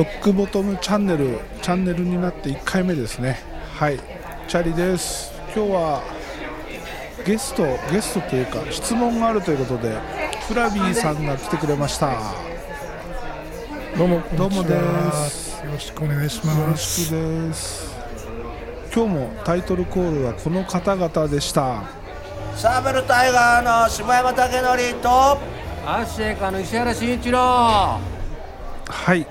ロックボトムチャンネルチャンネルになって1回目ですね。はい。チャリです。今日はゲストゲストというか質問があるということでフラビーさんが来てくれました。どうもどうもです。よろしくお願いしよろますしくです。今日もタイトルコールはこの方々でした。サーベルタイガーの下山武則とアッシェイカーの石原慎一郎。はい、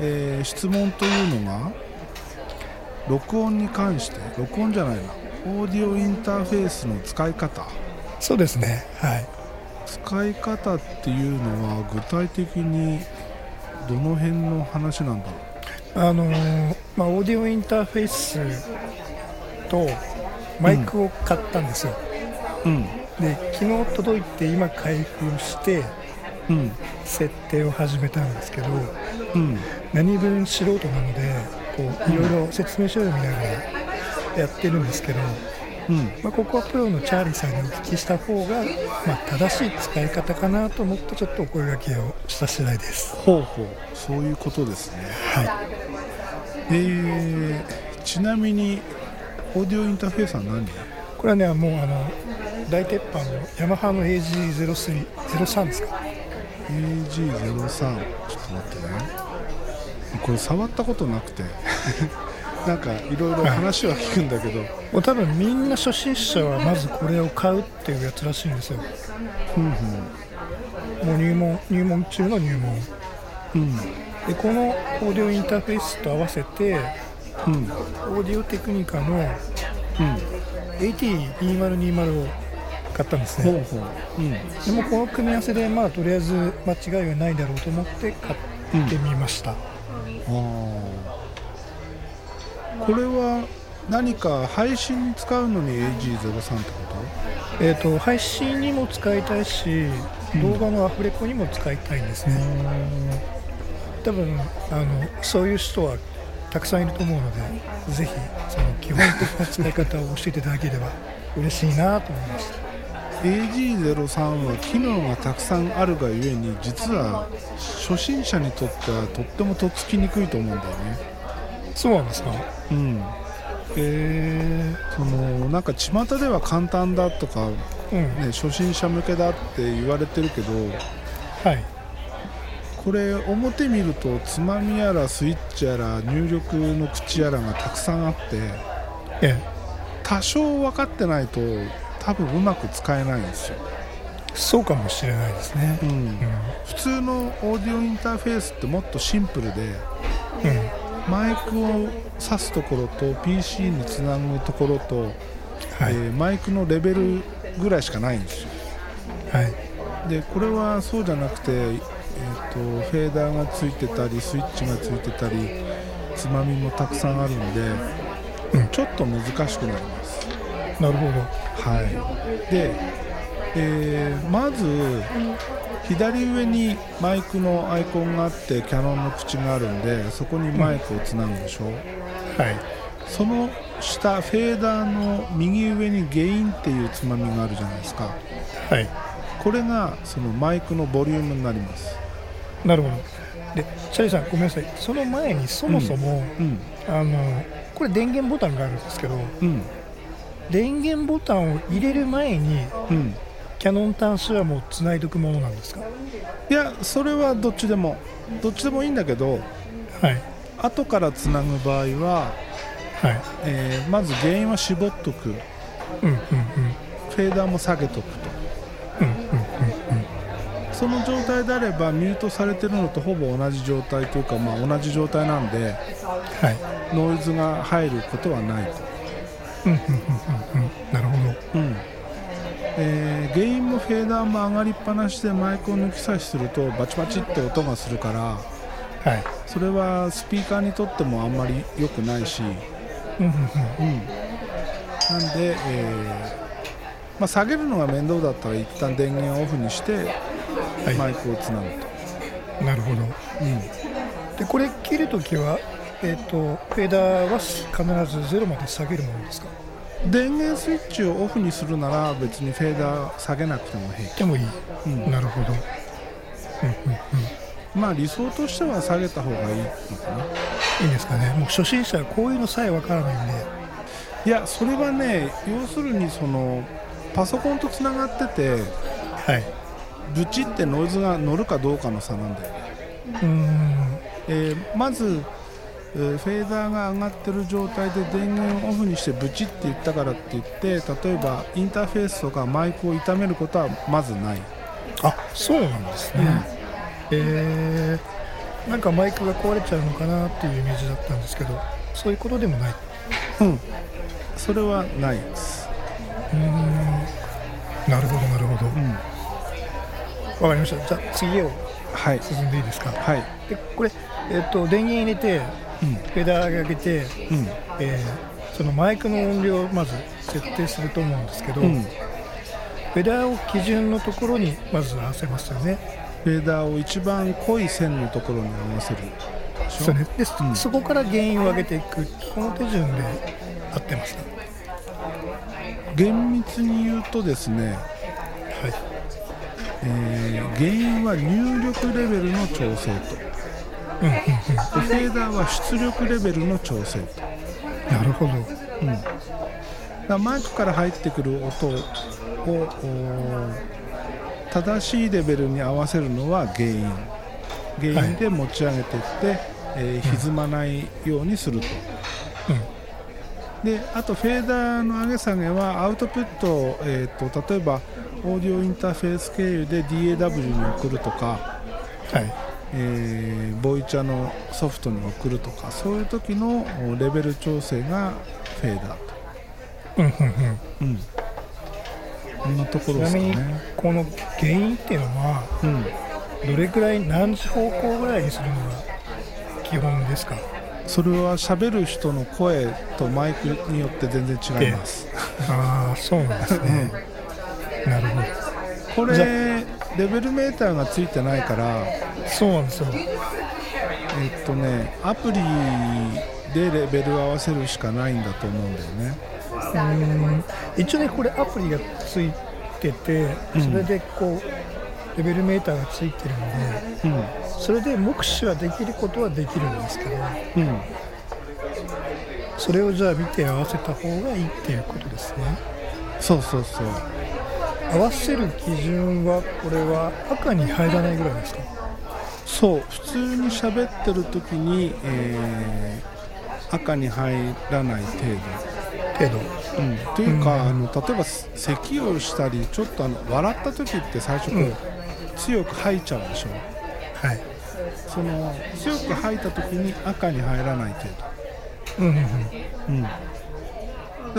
えー質問というのが録音に関して録音じゃないなオーディオインターフェースの使い方。そうですね。はい。使い方っていうのは具体的にどの辺の話なんだろあのーまあオーディオインターフェースとマイクを買ったんですよ、ううん。で昨日届いて今開封してうん。設定を始めたんですけどうん何分素人なのでこういろいろ説明書を見ながらやってるんですけど、うん。まあ、ここはプロのチャーリーさんにお聞きした方が、まあ、正しい使い方かなと思ってちょっとお声掛けをした次第です。ほうほう。そういうことですね。はい。えー、ちなみにオーディオインターフェースは何？これはねもうあの大鉄板のヤマハの AG03 03ですか？AG03 ちょっと待ってねこれ触ったことなくて。なんかいろいろ話は聞くんだけど、もう多分みんな初心者はまずこれを買うっていうやつらしいんですよ。ふんもう入門入門中の入門。うん。でこのオーディオインターフェースと合わせてうん。オーディオテクニカのうん。AT2020 を買ったんですね。ほうほう。うん。でもこの組み合わせでまあとりあえず間違いはないだろうと思って買ってみました、あーこれは何か配信に使うのに AG03 ってこえー、と配信にも使いたいし、動画のアフレコにも使いたいんですね、多分あのそういう人はたくさんいると思うのでぜひその基本的な使い方を教えていただければ嬉しいなと思いました。と AG03 は機能がたくさんあるがゆえに実は初心者にとってはとってもとっつきにくいと思うんだよね。そうなんですか？うん。えそのなんか巷では簡単だとか、ー、うん。ね、初心者向けだって言われてるけどはい。これ表見るとつまみやらスイッチやら入力の口やらがたくさんあってえ。多少分かってないと多分うまく使えないんですよ、えそうかもしれないですね。うん。うん。普通のオーディオインターフェースってもっとシンプルでうん。マイクを挿すところと PC につなぐところと、はい、えーマイクのレベルぐらいしかないんですよ。はい。でこれはそうじゃなくて、えー、とフェーダーがついてたりスイッチがついてたりつまみもたくさんあるんで、うん。ちょっと難しくなりますなるほど。はい。で、えーまず左上にマイクのアイコンがあってキャノンの口があるんでそこにマイクをつなぐでしょ、はい。その下フェーダーの右上にゲインっていうつまみがあるじゃないですか。はい。これがそのマイクのボリュームになります。なるほど。でチャリーさんごめんなさい。その前にそもそも、うん。あのこれ電源ボタンがあるんですけどうん電源ボタンを入れる前にうん。キャノン端子はもうつないどくものなんですか？いやそれはどっちでも。どっちでもいいんだけどはい。後からつなぐ場合は、はい。えーまず原因は絞っとく。フうんうんうん。ェーダーも下げとくと。うんうんうんその状態であればミュートされてるのとほぼ同じ状態というか、まあ、同じ状態なんではい。ノイズが入ることはないと、うんうんうんうんうんなるほどうんえー、ゲインもフェーダーも上がりっぱなしでマイクを抜き差しするとバチバチって音がするからはいそれはスピーカーにとってもあんまり良くないし、うんうんうん、なんで、えーまあ、下げるのが面倒だったら一旦電源をオフにしてはいマイクをつなぐと、なるほどうんでこれ切るときはえっ、とフェーダーは必ずゼロまで下げるものですか？電源スイッチをオフにするなら別にフェーダー下げなくても平気、でもいい、うん。なるほど、うんうんうん、まあ理想としては下げた方がいいのかな。いいんですかね？もう初心者はこういうのさえわからないんで。いやそれはね要するにそのパソコンとつながっててはい。ブチってノイズが乗るかどうかの差なんだよね、うーん。えーまず、えーフェーダーが上がってる状態で電源をオフにしてブチって言ったからって言って例えばインターフェースとかマイクを傷めることはまずない。あそうなんですね、えー、なんかマイクが壊れちゃうのかなっていうイメージだったんですけどそういうことでもない。うん。それはないです、うーん。なるほどなるほど。うん、わかりました。じゃあ次をはい。進んでいいですか？はい。でこれ、えっと電源入れてうん。フェーダー上げて、うんえーそのマイクの音量をまず設定すると思うんですけど、うん。フェーダーを基準のところにまず合わせますよね。フェーダーを一番濃い線のところに合わせるそうねで、うん。そこから原因を上げていくこの手順で合ってますか厳密に言うとですね、はい。えー原因は入力レベルの調整と。でうん。うんフェーダーは出力レベルの調整。なるほど。うん、マイクから入ってくる音をお正しいレベルに合わせるのは原因。原因で持ち上げていって、えー歪まないようにすると、であとフェーダーの上げ下げはアウトプットを、えー、と例えばオーディオインターフェース経由で DAW に送るとか、はいえーボイチャのソフトに送るとかそういう時のおレベル調整がフェーダーと。うんうんうんうん。こんなところちなみにですかね。この原因っていうのはうん。どれくらい何時方向ぐらいにするのが基本ですか？それは喋る人の声とマイクによって全然違います。ああそうなんですね、なるほどこれレベルメーターがついてないから、そうなんですよえっとねアプリでレベル合わせるしかないんだと思うんだよね。うーん一応ねこれアプリがついててうんそれでこうレベルメーターがついてるのでそれで目視はできることはできるんですけどうん。うん。それをじゃあ見て合わせた方がいいっていうことですねそうそうそう。合わせる基準はこれは赤に入らないぐらいですか？そう。普通に喋ってる時に、えー赤に入らない程程度。度。うん。というか、あの例えば咳をしたりちょっとあの笑った時って最初こう、うん。強く吐いちゃうでしょ？はい。その強く吐いた時に赤に入らない程うんうんうん。度、うん、で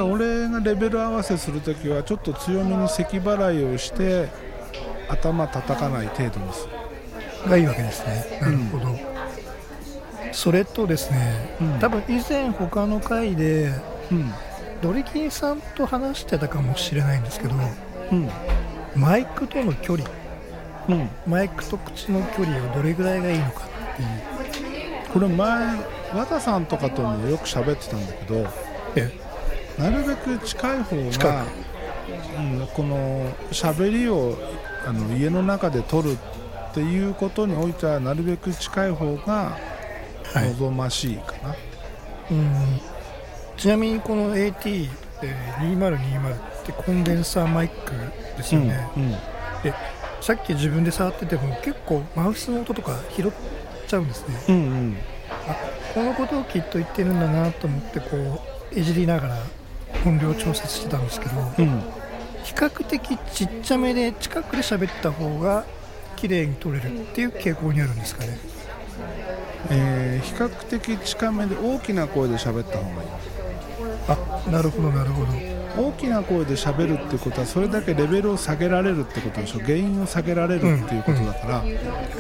俺がレベル合わせする時はちょっと強めに咳払いをして頭叩かない程度にす。るがいいわけですね。なるほど、それとですね、うん。多分以前他の回でうん。ドリキンさんと話してたかもしれないんですけどうん。マイクとの距離うん。マイクと口の距離をどれぐらいがいいのかっていう。これ前和田さんとかともよく喋ってたんだけどえなるべく近い方近が、うん、この喋りをあの家の中で撮るっていうことにおいてはなるべく近い方がはい。望ましいかな、うん。ちなみにこの AT2020 ってコンデンサーマイクですよね、うん。でさっき自分で触ってても結構マウスの音とか拾っちゃうんですね。うんうん。あこのことをきっと言ってるんだなと思ってこういじりながら音量調節してたんですけどうん。比較的ちっちゃめで近くで喋った方が綺麗に撮れるっていう傾向にあるんですかね。えー比較的近めで大きな声で喋った方がいい。あなるほどなるほど。大きな声で喋るってことはそれだけレベルを下げられるってことでしょ。原因を下げられるっていうことだから、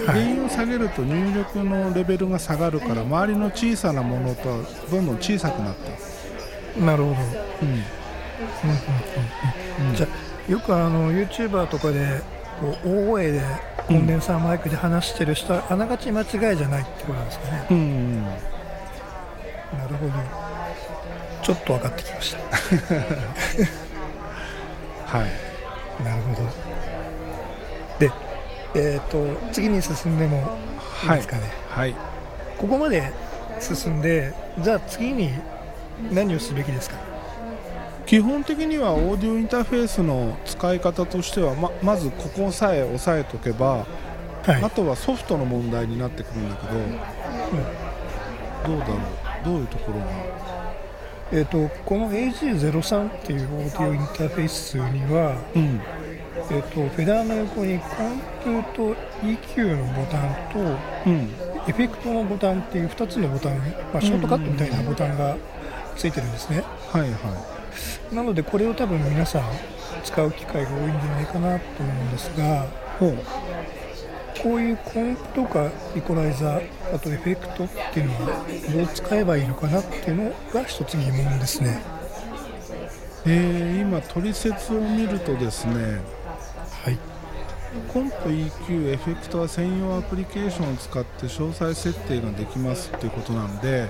原因を下げると入力のレベルが下がるから周りの小さなものとはどんどん小さくなっていくなるほど。うん。じゃあよくあの YouTuber とかでこう大声でコンデンサーマイクで話してる人はあながち間違いじゃないってことなんですかね。うんうん。なるほど。ちょっと分かってきました。はい。なるほど。でえっ、と次に進んでもいいはいですかね、はい。ここまで進んでじゃあ次に何をすべきですか？基本的にはオーディオインターフェースの使い方としてはままずここさえ押さえとけば、はい。あとはソフトの問題になってくるんだけど、どうだろう？どういうところが？えー、とこの AG03 っていうオーディオインターフェースには、うん。えー、とフェダーの横にコンプと EQ のボタンとうん。エフェクトのボタンっていう2つのボタン、まあ、ショートカットみたいなボタンがついてるんですね、はいはなのでこれを多分皆さん使う機会が多いんじゃないかなと思うんですがこういうコンプとかイコライザーあとエフェクトっていうのはどう使えばいいのかなっていうのが一つ疑問ですね。えー今取説を見るとですねはい。コンプ EQ エフェクトは専用アプリケーションを使って詳細設定ができますっていうことなんで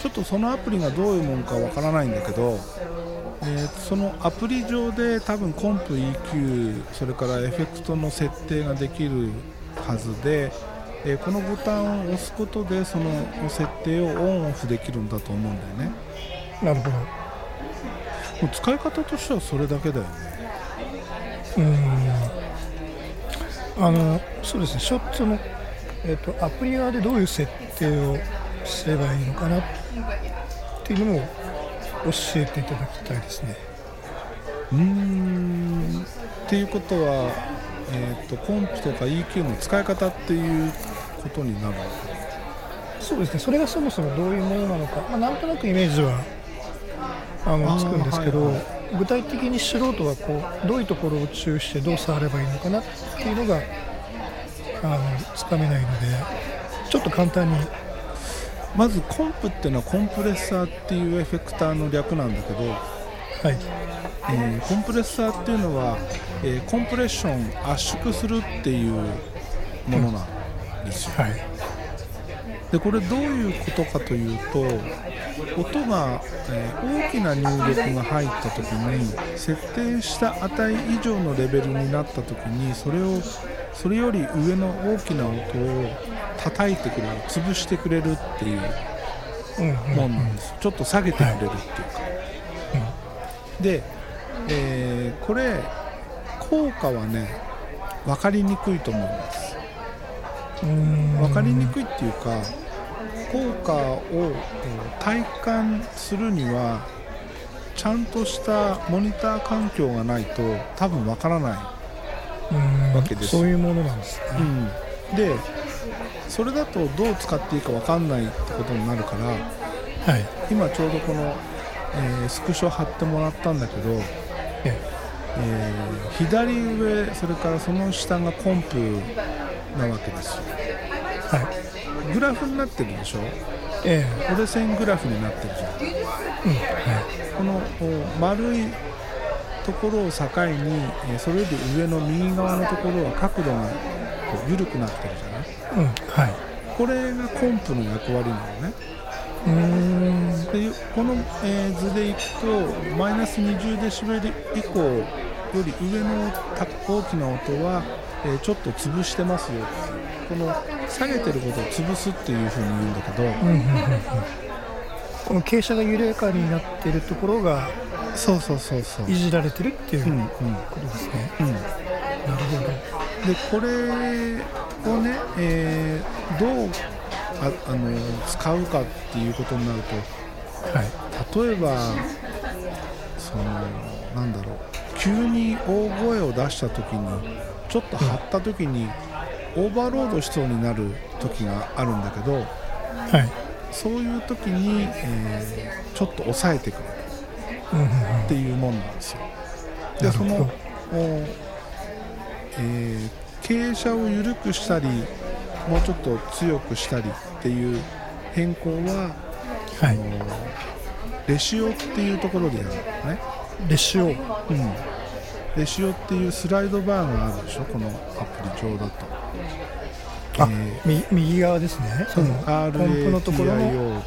ちょっとそのアプリがどういうものかわからないんだけど、えーそのアプリ上で多分コンプ EQ それからエフェクトの設定ができるはずで、えーこのボタンを押すことでその設定をオンオフできるんだと思うんだよね。なるほど。もう使い方としてはそれだけだよね。うーん。あのそうですね。ショットの、えー、とアプリ側でどういう設定をすればいいのかなっていうのも教えていただきたいですね。うーん。っていうことは、えー、とコンプとか EQ の使い方っていうことになるそうですね。それがそもそもどういうものなのか、まあ、なんとなくイメージはあのつくんですけど、はいは具体的に素人はこうどういうところを注意してどう触ればいいのかなっていうのがあのつかめないのでちょっと簡単にまずコンプっていうのはコンプレッサーっていうエフェクターの略なんだけど、はい。えーコンプレッサーっていうのは、えーコンプレッション圧縮するっていうものなんですよ、はい。でこれどういうことかというと音が、えー大きな入力が入った時に設定した値以上のレベルになった時にそれをそれより上の大きな音を叩いてくれる潰してくれるっていうもんなんです、ちょっと下げてくれるっていうか、で、えーこれ効果はね分かりにくいと思います。分かりにくいっていうか効果をえー体感するにはちゃんとしたモニター環境がないと多分分からない、うんわけです。そういうものなんですね、でそれだとどう使っていいか分かんないってことになるからはい。今ちょうどこの、えースクショ貼ってもらったんだけど、ええ。ー左上それからその下がコンプなわけです。よはい。グラフになってるでしょ？え折れ線グラフになってるじゃん。えうん。はこのこう丸いところを境に、えーそれより上の右側のところは角度がこう緩くなってるじゃない？いうんはい。これがコンプの役割なのね。うーん。でこの、えー図でいくとマイナス20デシベル以降より上のた大きな音は、えーちょっと潰してますよこの下げてることを潰すっていうふうに言うんだけど、うんうんうんうん。この傾斜が緩やかになっているところがそうそうそうそう。いじられてるっていううんうん。ことですね、うん。なるほど。でこれをね、えーどうああの使うかっていうことになるはい。と例えばそのなんだろう。急に大声を出した時にちょっと張った時にオーバーロードしそうになる時があるんだけどはい。そういう時に、えーちょっと抑えてくれる。うんうんうんっていうもんなんですよ。でそのえー傾斜を緩くしたりもうちょっと強くしたりっていう変更は、はい。レシオっていうところでやるのね、レシオ。うん、レシオっていうスライドバーがあるでしょ？このアプリ上だと、あ、えみ右側ですね。そのポンプのところの。RATIO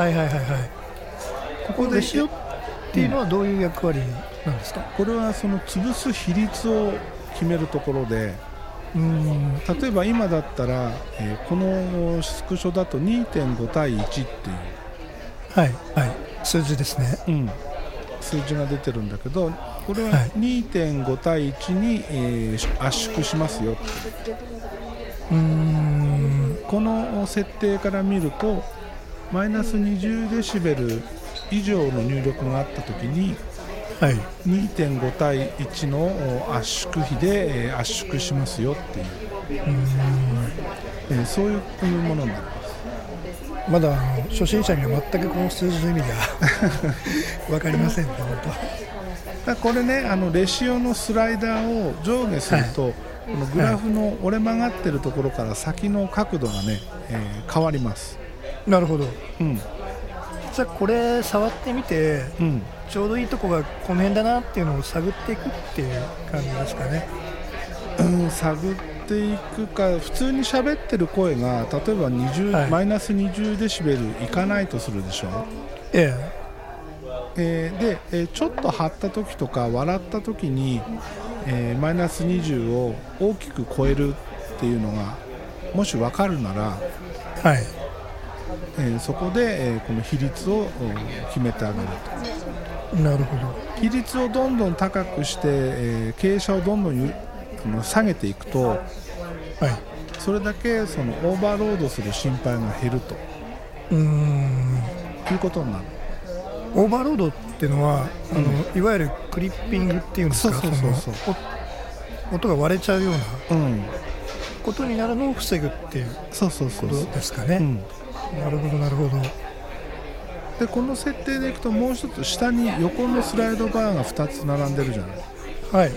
はいはいはいはい。ここレシオっていうのはどういう役割なんですか、これはその潰す比率を決めるところで、うん。例えば今だったら、えーこのスクショだと2.5対1っていう。はいはい。数字ですね。うん、数字が出てるんだけどこれははい。2.5対1に、えー圧縮しますよ。うん。この設定から見るとマイナス20デシベル以上の入力があった時にはい。2.5対1のお圧縮比で、えー圧縮しますよっていう、えーそういうものになります。まだあの初心者には全くこの数字の意味が 分かりませんね本だからこれねあのレシオのスライダーを上下すると、このグラフの折れ曲がってるところから先の角度がね、えー変わります。当なるほど。うんこれ触ってみてうん。ちょうどいいとこがこの辺だなっていうのを探っていくっていう感じですかね。うん、探っていくか普通に喋ってる声が例えば20、はい。マイナス20デシベルいかないとするでしょ、ええ。ーで、えーちょっと張った時とか笑った時に、えーマイナス20を大きく超えるっていうのがもし分かるなら、えはいえーそこで、えーこの比率をうん決めてあげると。なるほど。比率をどんどん高くして、えー傾斜をどんどん下げていくとはい。それだけそのオーバーロードする心配が減ると。うーん。いうことになる。オーバーロードっていうのは、あのいわゆるクリッピングっていうんですか？そうそうそう音が割れちゃうようなうん。ことになるのを防ぐっていうそうそうそう、ですかね、うん、なるほどなるほど。でこの設定でいくともう一つ下に横のスライドバーが2つ並んでるじゃない。はい。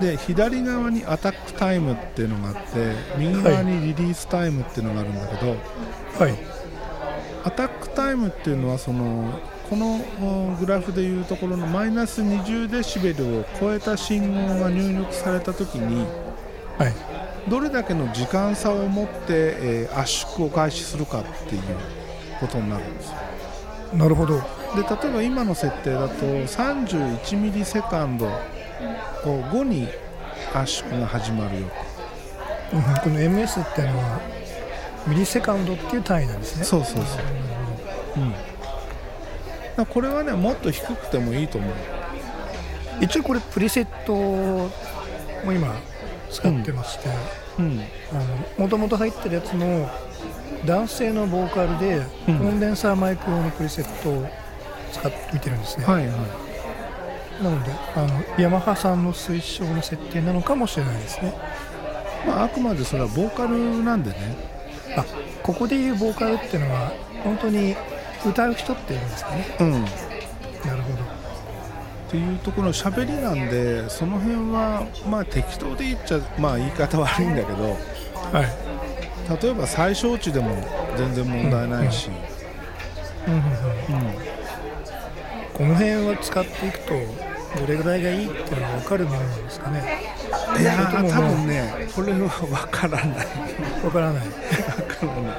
で左側にアタックタイムっていうのがあって右側にリリースタイムっていうのがあるんだけど、はい。アタックタイムっていうのはそのこのおグラフでいうところのマイナス20デシベルを超えた信号が入力された時にはいどれだけの時間差を持って、えー圧縮を開始するかっていうことになるんですよ。なるほど。で例えば今の設定だと31ミリセカンドを後に圧縮が始まるようんこの MS っていうのはミリセカンドっていう単位なんですね。そうそうそう、うん、これはねもっと低くてもいいと思う。一応これプリセットも今使ってましてうん。もともと入ってるやつの男性のボーカルで、うん。コンデンサーマイク用のプリセットを使ってみてるんですね、はいはい。なのであのヤマハさんの推奨の設定なのかもしれないですね。まあ、あくまでそれはボーカルなんでね。あここでいうボーカルっていうのは本当に歌う人っていうんですかね。うん。っなるほどていうところの喋りなんでその辺はまあ適当で言っちゃまあ言い方悪いんだけどはい、例えば最小値でも全然問題ないし、うん。うん。うん、うん。この辺は使っていくとどれぐらいがいいっていうのが分かるものなんですかね。いやー多分ねこれは分からない。分からない。分からない。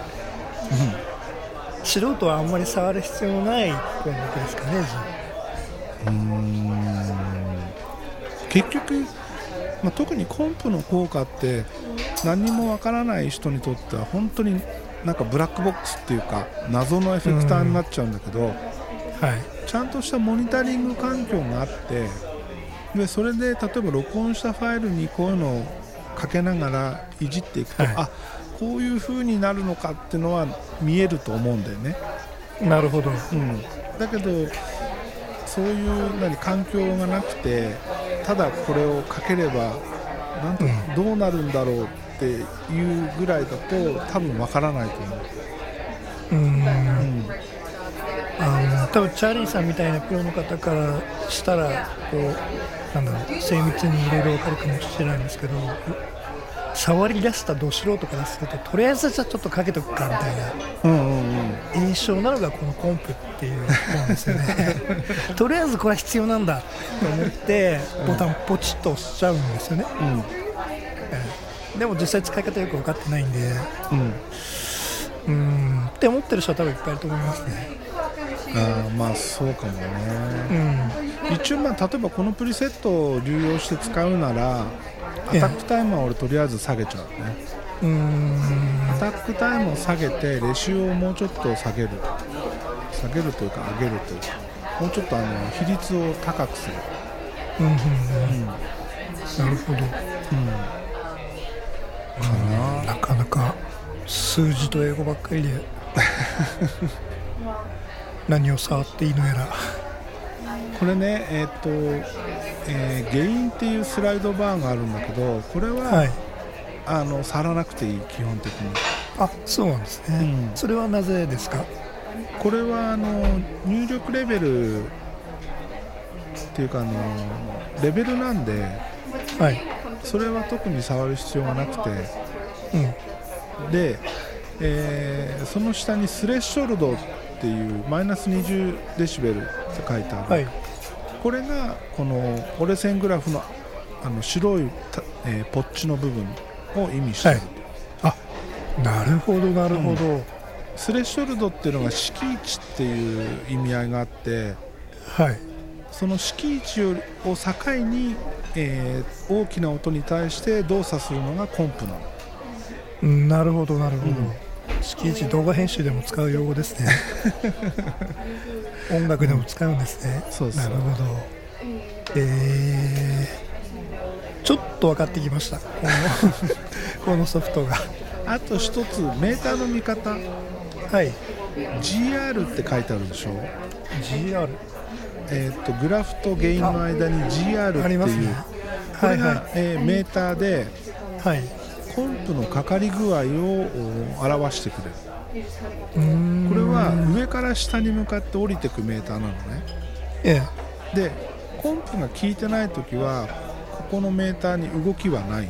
素人はあんまり触る必要のない項目ですかね結局、まあ、特にコンプの効果って何にもわからない人にとっては本当になんかブラックボックスっていうか謎のエフェクターになっちゃうんだけど、あはい。ちゃんとしたモニタリング環境があってでそれで例えば録音したファイルにこういうのをかけながらいじっていくと、はい。あこういう風になるのかっていうのは見えると思うんだよね。なるほど。うん、だけどそういう何環境がなくてただこれをかければなんとどうなるんだろうっていうぐらいだと多分わからないと思う、うーん。うん。あの多分チャーリーさんみたいなプロの方からしたらこうなんだろう精密にいろいろ分かるかもしれないんですけど触り出したど素人からするととりあえずじゃちょっとかけとくかみたいな。うんうんうん印象なのがこのコンプっていうものですよね。とりあえずこれは必要なんだと思ってボタンポチッと押しちゃうんですよね、ええ。でも実際使い方よく分かってないんで。うん。うんって思ってる人は多分いっぱいいると思いますね。あーまあそうかもうねん。一応まあ例えばこのプリセットを流用して使うなら、アタックタイムは俺とりあえず下げちゃうねうーん。アタックタイムを下げてレシオをもうちょっと下げる。下げるというか上げるというか。もうちょっとあの比率を高くする、うんうんうん。うん。なるほど。かな。なかなか数字と英語ばっかりで 何を触っていいのやら。これねえっ、と、えーゲインっていうスライドバーがあるんだけどこれは、はいあの触らなくていい基本的に。あそうなんですね、うん。それはなぜですか？これはあの入力レベルっていうかあのレベルなんではい。それは特に触る必要がなくて。うん。で、えーその下にスレッショルドっていうマイナス20デシベルって書いてある、はい。これがこの折れ線グラフのあの白いた、えーポッチの部分を意味している、はい。なるほどなるほど、スレッショルドっていうのが敷地っていう意味合いがあってはい。その敷地をを境に、えー大きな音に対して動作するのがコンプなの。うんなるほどなるほど、うん。敷地動画編集でも使う用語ですね。音楽でも使うんですね、そうそう。なるほど。えー、ちょっと分かってきました。この このソフトが。あと一つメーターの見方。はい。GR って書いてあるでしょ？GR えー、とグラフとゲインの間に GR っていう、ありますね。これが、はいはえーメーターでいはい。コンプのかかり具合をお表してくれる。これは上から下に向かって降りてくメーターなのね。え。でコンプが効いてない時はここのメーターに動きはない。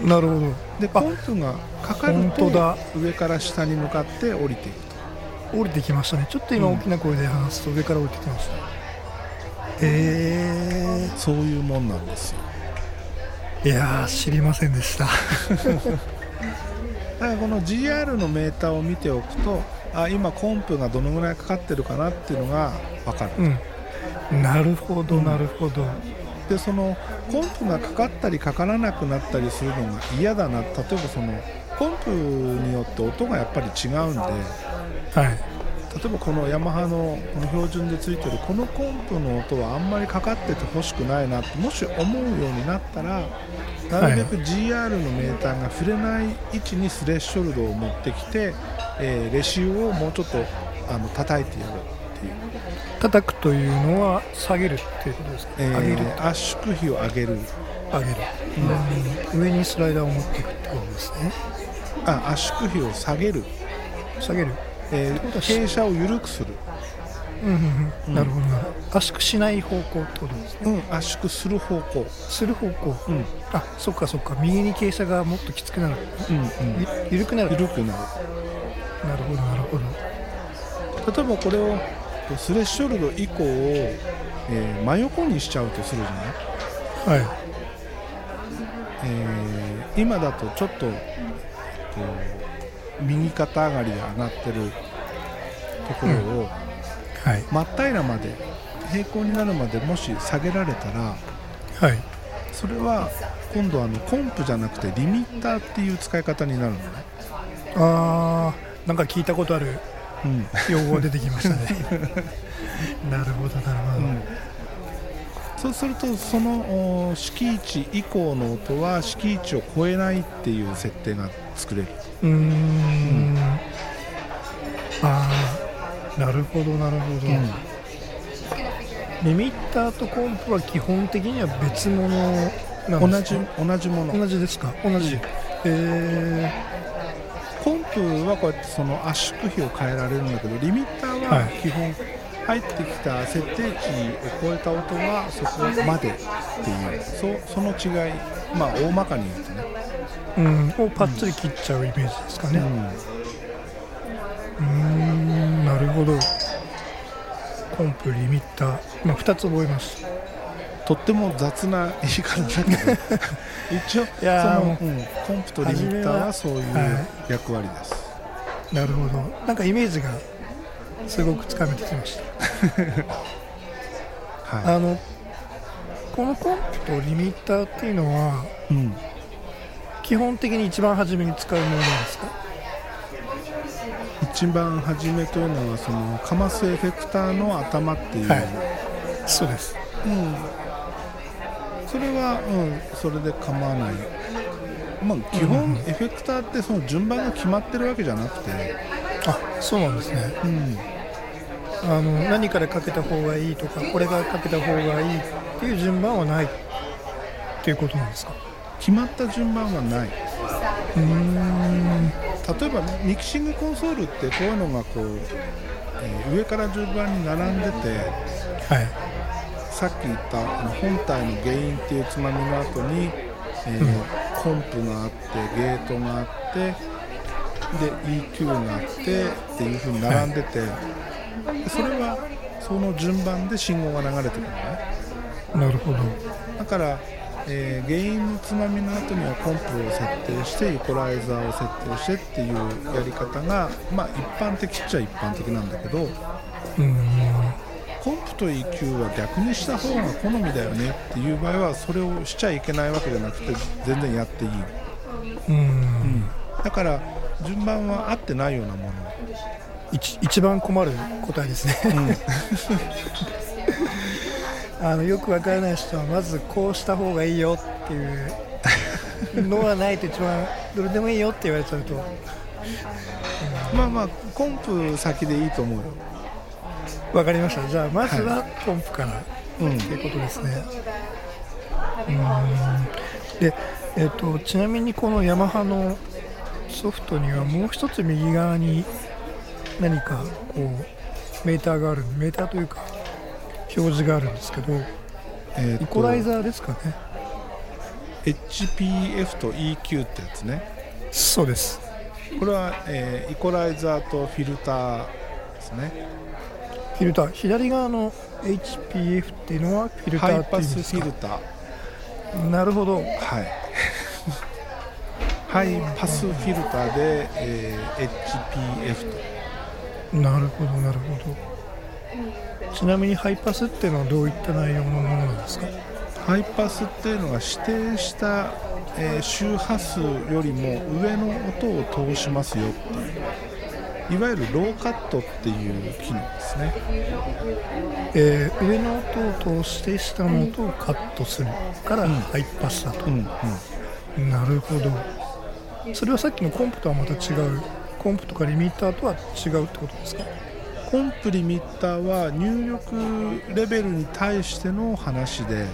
えなるほど。でコンプがかかる本と当だ。上から下に向かって降りていくと。降りてきましたね。ちょっと今うん。大きな声で話すと上から降りてきました。え。そういうもんなんですよ。ー、いやー知りませんでした。だからこの GR のメーターを見ておくとあ今コンプがどのぐらいかかってるかなっていうのが分かる、うん。なるほどなるほど、でそのコンプがかかったりかからなくなったりするのが嫌だな。例えばそのコンプによって音がやっぱり違うんで。はい。例えばこのヤマハのこの標準でついてるこのコンプの音はあんまりかかっててほしくないなってもし思うようになったらなるべく GR のメーターが触れない位置にスレッショルドを持ってきて、えーレシオをもうちょっとあの叩いてやるっていう、叩くというのは下げるっていうことですか、えー上げる圧縮比を上げる。上げる、うん。上にスライダーを持っていくってことですね。あ圧縮比を下げる、下げる。えー傾斜を緩くする、うんうんうん。なるほど圧縮しない方向ってことですね。うん、圧縮する方向、する方向。うん。あそっかそっか。右に傾斜がもっときつくなる。うんうん、ゆ緩くなる。緩くなる。なるほどなるほど。例えばこれをスレッショルド以降を、えー真横にしちゃうとするじゃない、はい。えー今だとちょっと、えっと右肩上がりで上がってるところを、はい。真っ平らまで平行になるまでもし下げられたらはい。それは今度あのコンプじゃなくてリミッターっていう使い方になるのね、あーなんか聞いたことある。うん用語出てきましたね。なるほどなるほど、そうするとそのお敷地以降の音は敷地を超えないっていう設定が作れる。うーん。ああなるほどなるほど、リミッターとコンプは基本的には別物なん同じですか？同じもの。同じですか？同じ。えコンプはこうやってその圧縮比を変えられるんだけどリミッターははい。基本入ってきた設定値を超えた音はそこまでっていうそその違いまあ大まかに言うとね、ーうん。をパッツリ切っちゃうイメージですかね。うーんなるほど。コンプリミッター、まあ、2つ覚えましたとっても雑な言い方だけど 一応そのも、うんコンプとリミッターはそういうは役割です、なるほど。なんかイメージがすごくつかめてきました。はい。あのこのコンプとリミッターっていうのはうん。基本的に一番初めに使うものなんですか？一番初めというのはそのかますエフェクターの頭っていう、はい。そうです。うん、それは、うん、それで構わない、まあ、基本、エフェクターってその順番が決まってるわけじゃなくて、あそうなんですね。うん、あの何からかけた方がいいとかこれからかけた方がいいっていう順番はないっていうことなんですか？決まった順番はない。うーん。例えばミキシングコンソールってこういうのがこう、えー上から順番に並んでてはいさっき言ったあの本体のゲインっていうつまみの後に、えーコンプがあってゲートがあってで EQ があってっていう風に並んでて、でそれはその順番で信号が流れてくるのね。なるほど。だから、えーゲインのつまみの後にはコンプを設定してイコライザーを設定してっていうやり方が、まあ、一般的っちゃ一般的なんだけどうーんコンプと EQ は逆にした方が好みだよねっていう場合はそれをしちゃいけないわけじゃなくて全然やっていい、うーん。だから順番は合ってないようなもの。一一番困る答えですね、あのよくわからない人はまずこうした方がいいよっていうのはないと一番どれでもいいよって言われちゃうと。まあまあコンプ先でいいと思うよわかりました。じゃあまずはポンプから。うん。ということですね。うーん。で、えっとちなみにこのヤマハのソフトにはもう一つ右側に何かこうメーターがあるメーターというか表示があるんですけどえーとイコライザーですかね？HPF と EQ ってやつね。そうです。これは、えーイコライザーとフィルターですねフィルター。左側の HPF っていうのはフィルタハーっていうんですか？フィルター。なるほど。はい。ハイパスフィルターで、えー HPF と。なるほどなるほど。ちなみにハイパスっていうのはどういった内容のものなんですか？ハイパスっていうのが指定した、えー周波数よりも上の音を通しますよっていういわゆるローカットっていう機能ですね。えー上の音を通して下の音をカットするからハイパスだと、うんうんなるほど。それはさっきのコンプとはまた違う。コンプとかリミッターとは違うってことですか？コンプリミッターは入力レベルに対しての話で、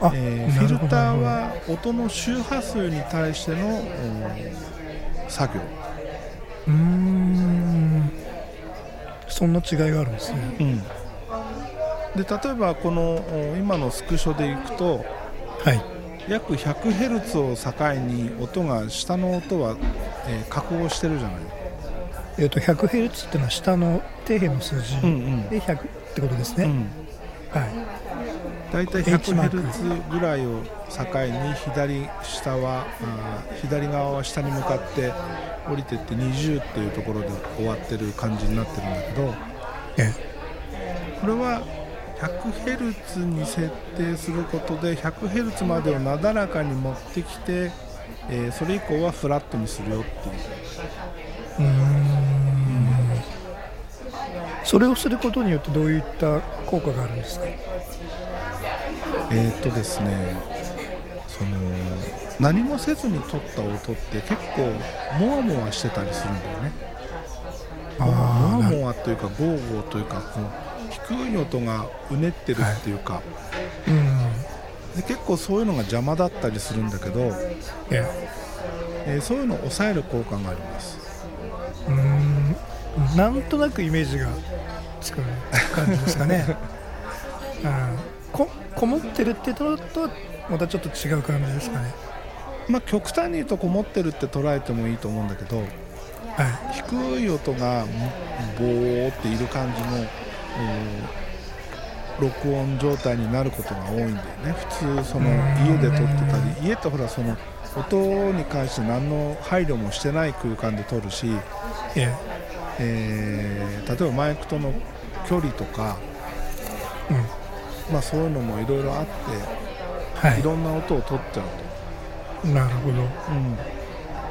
あ、えーフィルターは音の周波数に対してのうん作業うーん。そんな違いがあるんですね。で例えばこのお今のスクショでいくとはい。約 100Hz を境に音が下の音は、えー加工してるじゃない、えっ、と 100Hz っていうのは下の底辺の数字んで100ってことですね、うん、はい大体 H マーク 100Hz ぐらいを境に左下は左側は下に向かって降りてって20っていうところで終わってる感じになってるんだけどえこれは 100Hz に設定することで 100Hz までをなだらかに持ってきて、えーそれ以降はフラットにするよっていう。うーん。それをすることによってどういった効果があるんですか？えーっとですねその何もせずに撮った音って結構モワモワしてたりするんだよね。モあワモワというかゴーゴーというかこう低い音がうねってるっていうか、うん。で結構そういうのが邪魔だったりするんだけど、ええーそういうのを抑える効果があります。うーん。なんとなくイメージがつく感じですかね、うん、ここもってるっていうのとはまたちょっと違う感じですかね。まあ極端に言うとこもってるって捉えてもいいと思うんだけどはい。低い音がボーっている感じのうん録音状態になることが多いんだよね。普通その家で撮ってたり家ってほらその音に関して何の配慮もしてない空間で撮るし、ええ。ー例えばマイクとの距離とか、えうんまあ、そういうのもいろいろあって、、はい。いろんな音を取っちゃうなるほど。と、うん、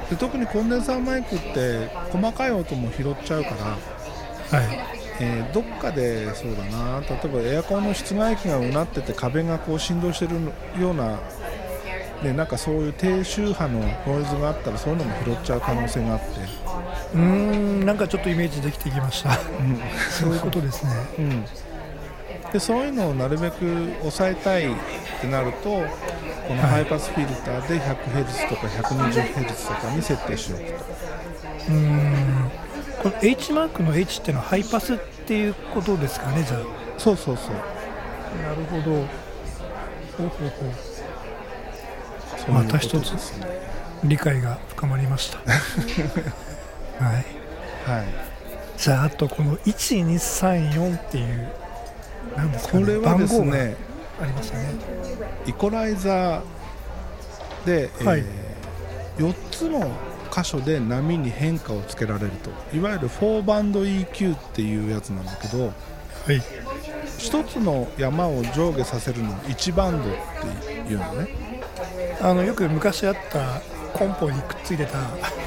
で特にコンデンサーマイクって細かい音も拾っちゃうから、はい。えーどっかでそうだな。例えばエアコンの室外機がうなってて壁がこう振動してるような、ね、なんかそういう低周波のノイズがあったらそういうのも拾っちゃう可能性があって、うーんなんかちょっとイメージできてきました。そういうことですね。うん、でそういうのをなるべく抑えたいってなるとこのハイパスフィルターで 100Hz とか 120Hz とかに設定しておくと。うーん。この H マークの H っていうのはハイパスっていうことですかねじゃあ。そうそうそう。なるほど。ほうほうほう。また一つ理解が深まりました。はい。はい。じゃああとこの1234っていうなんですかねこれはですねありますよね。イコライザーで、はい。えー4つの箇所で波に変化をつけられると。いわゆる4バンド EQ っていうやつなんだけどはい。1つの山を上下させるのを1バンドっていうのね、あのよく昔あったコンポにくっついてた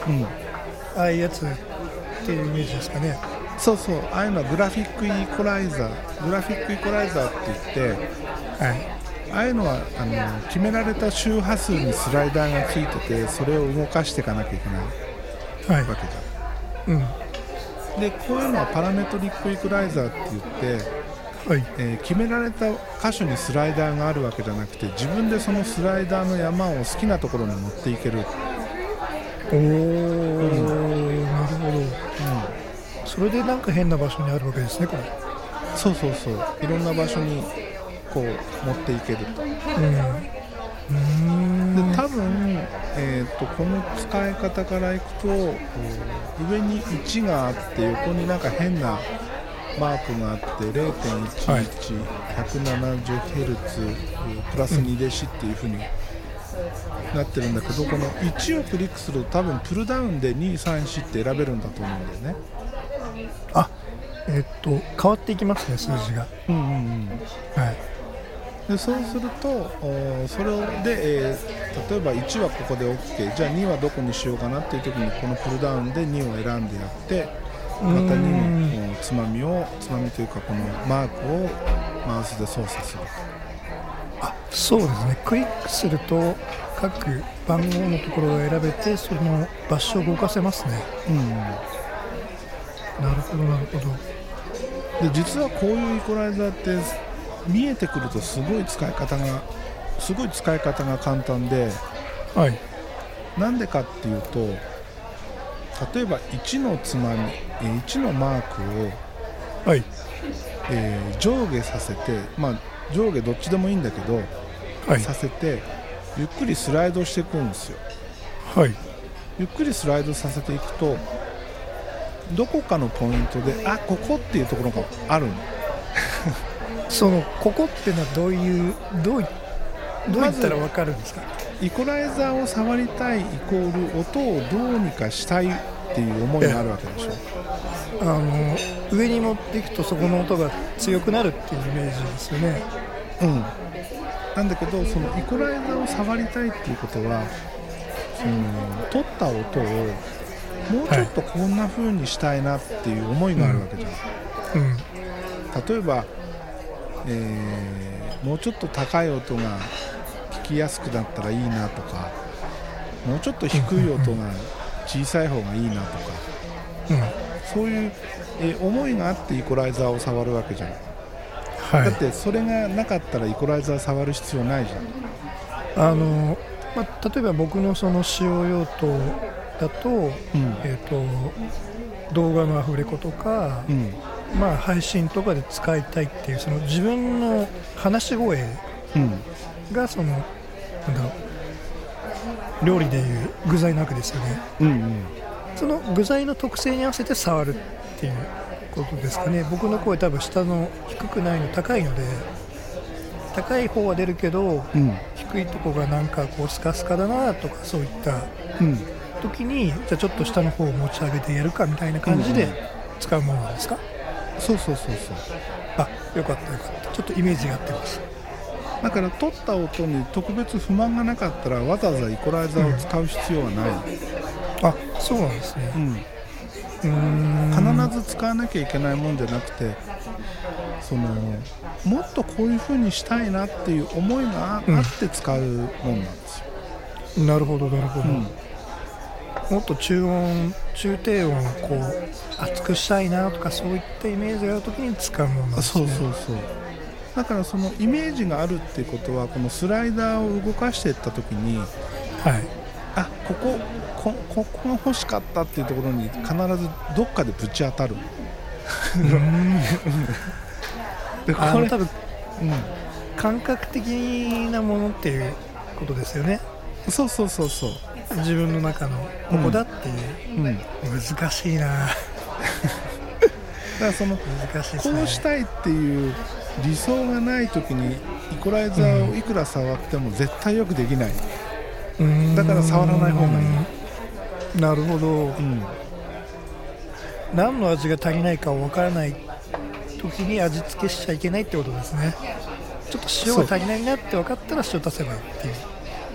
うん、ああいうやつっていうイメージですかねそうそう。ああいうのはグラフィックイコライザー。グラフィックイコライザーって言ってはい。ああいうのはあの決められた周波数にスライダーがついててそれを動かしていかなきゃいけないはい。わけじゃん。うん。でこういうのはパラメトリックイコライザーって言って、はい。えー決められた箇所にスライダーがあるわけじゃなくて自分でそのスライダーの山を好きなところに持っていける、おお、なるほどそれでなんか変な場所にあるわけですねこれ。そうそうそう。いろんな場所にこう持っていけると。うん。うーん。で多分、えー、とこの使い方からいくと上に1があって横になんか変なマークがあってはい 0.11170Hz プラス2デシっていう風になってるんだけどこの1をクリックすると多分プルダウンで234って選べるんだと思うんだよね。あえっと変わっていきますね数字が。うんうんうん。はい。でそうするとおそれで、えー例えば1はここで OK じゃあ2はどこにしようかなっていう時にこのプルダウンで2を選んでやってまた2のおつまみをつまみというかこのマークをマウスで操作する。あそうですね。クリックすると各番号のところが選べてその場所を動かせますね。うんなるほどなるほど。で実はこういうイコライザーって見えてくるとすごい使い方がすごい使い方が簡単ではい。なんでかっていうと例えば1のつまみえー1のマークをはい。えー上下させて、まあ、上下どっちでもいいんだけど、はい。させてゆっくりスライドしていくんですよ。はい。ゆっくりスライドさせていくとどこかのポイントであここっていうところがあるの？そのここっていうのはどういうどういどういったら分かるんですか？イコライザーを触りたいイコール音をどうにかしたいっていう思いがあるわけでしょ？あの上に持っていくとそこの音が強くなるっていうイメージですよね。うん。なんだけどそのイコライザーを触りたいっていうことはその取った音をもうちょっとこんな風にしたいなっていう思いがあるわけじゃん、うん。例えば、えーもうちょっと高い音が聞きやすくなったらいいなとかもうちょっと低い音が小さい方がいいなとかうん。そういう、えー思いがあってイコライザーを触るわけじゃん、はい。だってそれがなかったらイコライザー触る必要ないじゃん。あの、まあ、例えば僕のその使用用途だと,、うん。えー、と動画のアフレコとか、うん。まあ、配信とかで使いたいっていうその自分の話し声うん。がそのなんだろう料理でいう具材なわけですよね。うんうん。その具材の特性に合わせて触るっていうことですかね。僕の声多分下の低くないの高いので高い方は出るけどうん。低いとこがなんかこうスカスカだなとかそういったうん時にじゃあちょっと下の方を持ち上げてやるかみたいな感じで使うものなんですか、そうそうそうそう。あよかったよかった。ちょっとイメージが合ってます。だから取った音に特別不満がなかったらわざわざイコライザーを使う必要はない、あそうなんですね。うん。必ず使わなきゃいけないもんじゃなくてそのもっとこういう風にしたいなっていう思いがあって使うもんなんですよ、なるほどなるほど、うんもっと中音中低音をこう厚くしたいなとかそういったイメージがあるときに使うものなんですね。そうそうそうだからそのイメージがあるっていうことはこのスライダーを動かしていった時にはい。あこここここが欲しかったっていうところに必ずどっかでぶち当たる。でこれ多分うん。感覚的なものっていうことですよね。そうそうそうそう、自分の中のここだっていう、うん、だか難しいな。らその難しいね。こうしたいっていう理想がない時にイコライザーをいくら触っても絶対よくできない、うーん。だから触らない方がいい。なるほど。うん、何の味が足りないか分からない時に味付けしちゃいけないってことですね。ちょっと塩が足りないなって分かったら塩足せばいいっていう。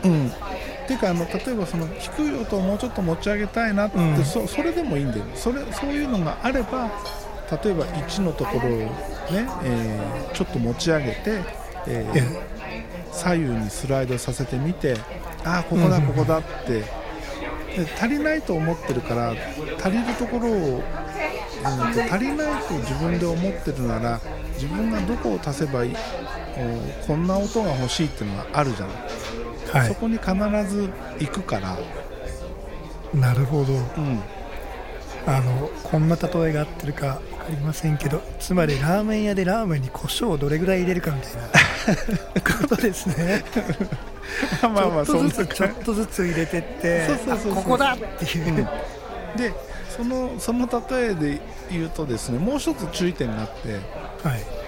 うん、っていうかあの例えばその低い音をもうちょっと持ち上げたいなって、うん。そそれでもいいんだよそれそういうのがあれば例えば1のところをね、えーちょっと持ち上げて、えーえ左右にスライドさせてみてああここだうん。ここだって、で足りないと思ってるから足りるところを、うんと足りないと自分で思ってるなら自分がどこを足せばいいこんな音が欲しいっていうのがあるじゃない。はそこに必ず行くから、いなるほど。うん、あのこんな例えが合ってるか分かりませんけどつまりラーメン屋でラーメンに胡椒をどれぐらい入れるかみたいな。ことですね。まあまあちょっとずつちょっとずつ入れてってここだっていう、でそのその例えで言うとですねもう一つ注意点があってはい。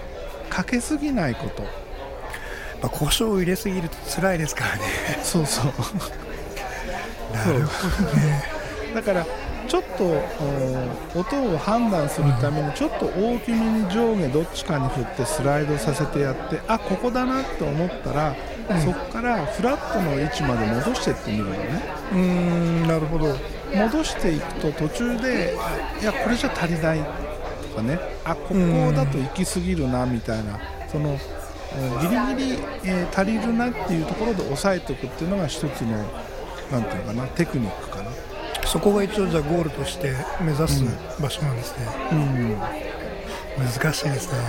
かけすぎないことまあ、胡椒を入れすぎると辛いですからね。そうそう。なるほどね。だからちょっとお音を判断するためにちょっと大きめに上下どっちかに振ってスライドさせてやってあここだなって思ったら、そこからフラットの位置まで戻していってみるのね。うーんなるほど。戻していくと途中でいやこれじゃ足りないとかね。あここだと行き過ぎるなみたいなそのえーギリギリ、えー足りるなっていうところで抑えておくっていうのが一つのなんていうのかなテクニックかな。そこが一応じゃあゴールとして目指す場所なんですね、うん。難しいですね。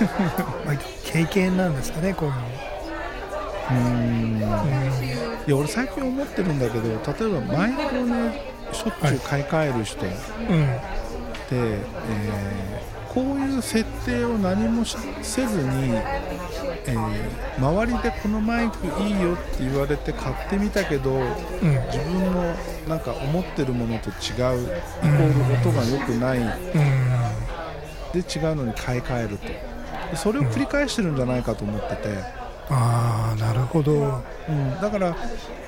まあ経験なんですかねこういうの。うん。うんいや俺最近思ってるんだけど例えばマイクをねしょっちゅう買い替える人。で、うん。えーこういう設定を何もしせずに、えー周りでこのマイクいいよって言われて買ってみたけどうん。自分のなんか思ってるものと違うイコール音が良くない。うん。で違うのに買い替えると。でそれを繰り返してるんじゃないかと思ってて。ああなるほど。うん、だから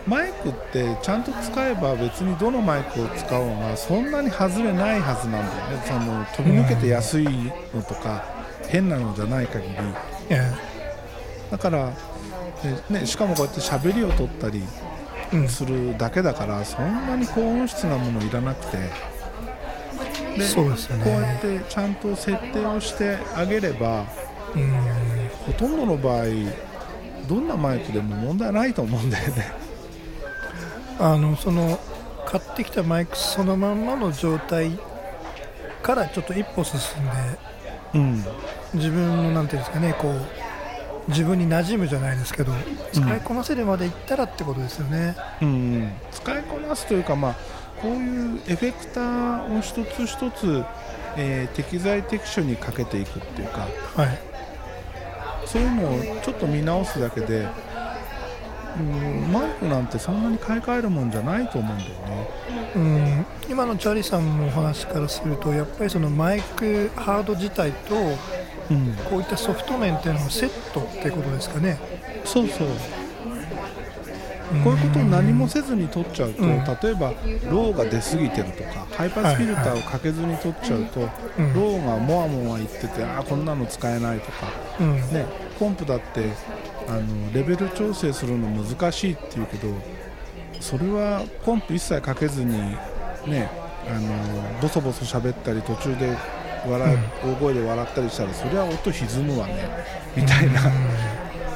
マイクってちゃんと使えば別にどのマイクを使おうがそんなに外れないはずなんだよね。その飛び抜けて安いのとか変なのじゃない限り。えだから、えね、しかもこうやって喋りを取ったりするだけだからそんなに高音質なものいらなくて。でそうですよね。こうやってちゃんと設定をしてあげればうん。ほとんどの場合どんなマイクでも問題ないと思うんだよね。あのその買ってきたマイクそのまんまの状態からちょっと一歩進んでうん。自分のなんていうんですかねこう自分に馴染むじゃないですけど使いこなせるまでいったらってことですよね、うん、使いこなすというか、まあ、こういうエフェクターを一つ一つ、えー適材適所にかけていくっていうかはいそういうのをちょっと見直すだけで、うん、マイクなんてそんなに買い替えるもんじゃないと思うんだよね。うん。今のチャーリーさんのお話からするとやっぱりそのマイクハード自体とうん、こういったソフト面っていうのはセットってことですかね。そうそうこういうことを何もせずに録っちゃうと、うん。例えばローが出過ぎてるとかハイパスフィルターをかけずに録っちゃうと、うん。ローがモワモワいっててあーこんなの使えないとか、うん。ね、コンプだってあのレベル調整するの難しいっていうけどそれはコンプ一切かけずにねあのボソボソ喋ったり途中で笑い、大声で笑ったりしたらそれは音歪むわねみたいな、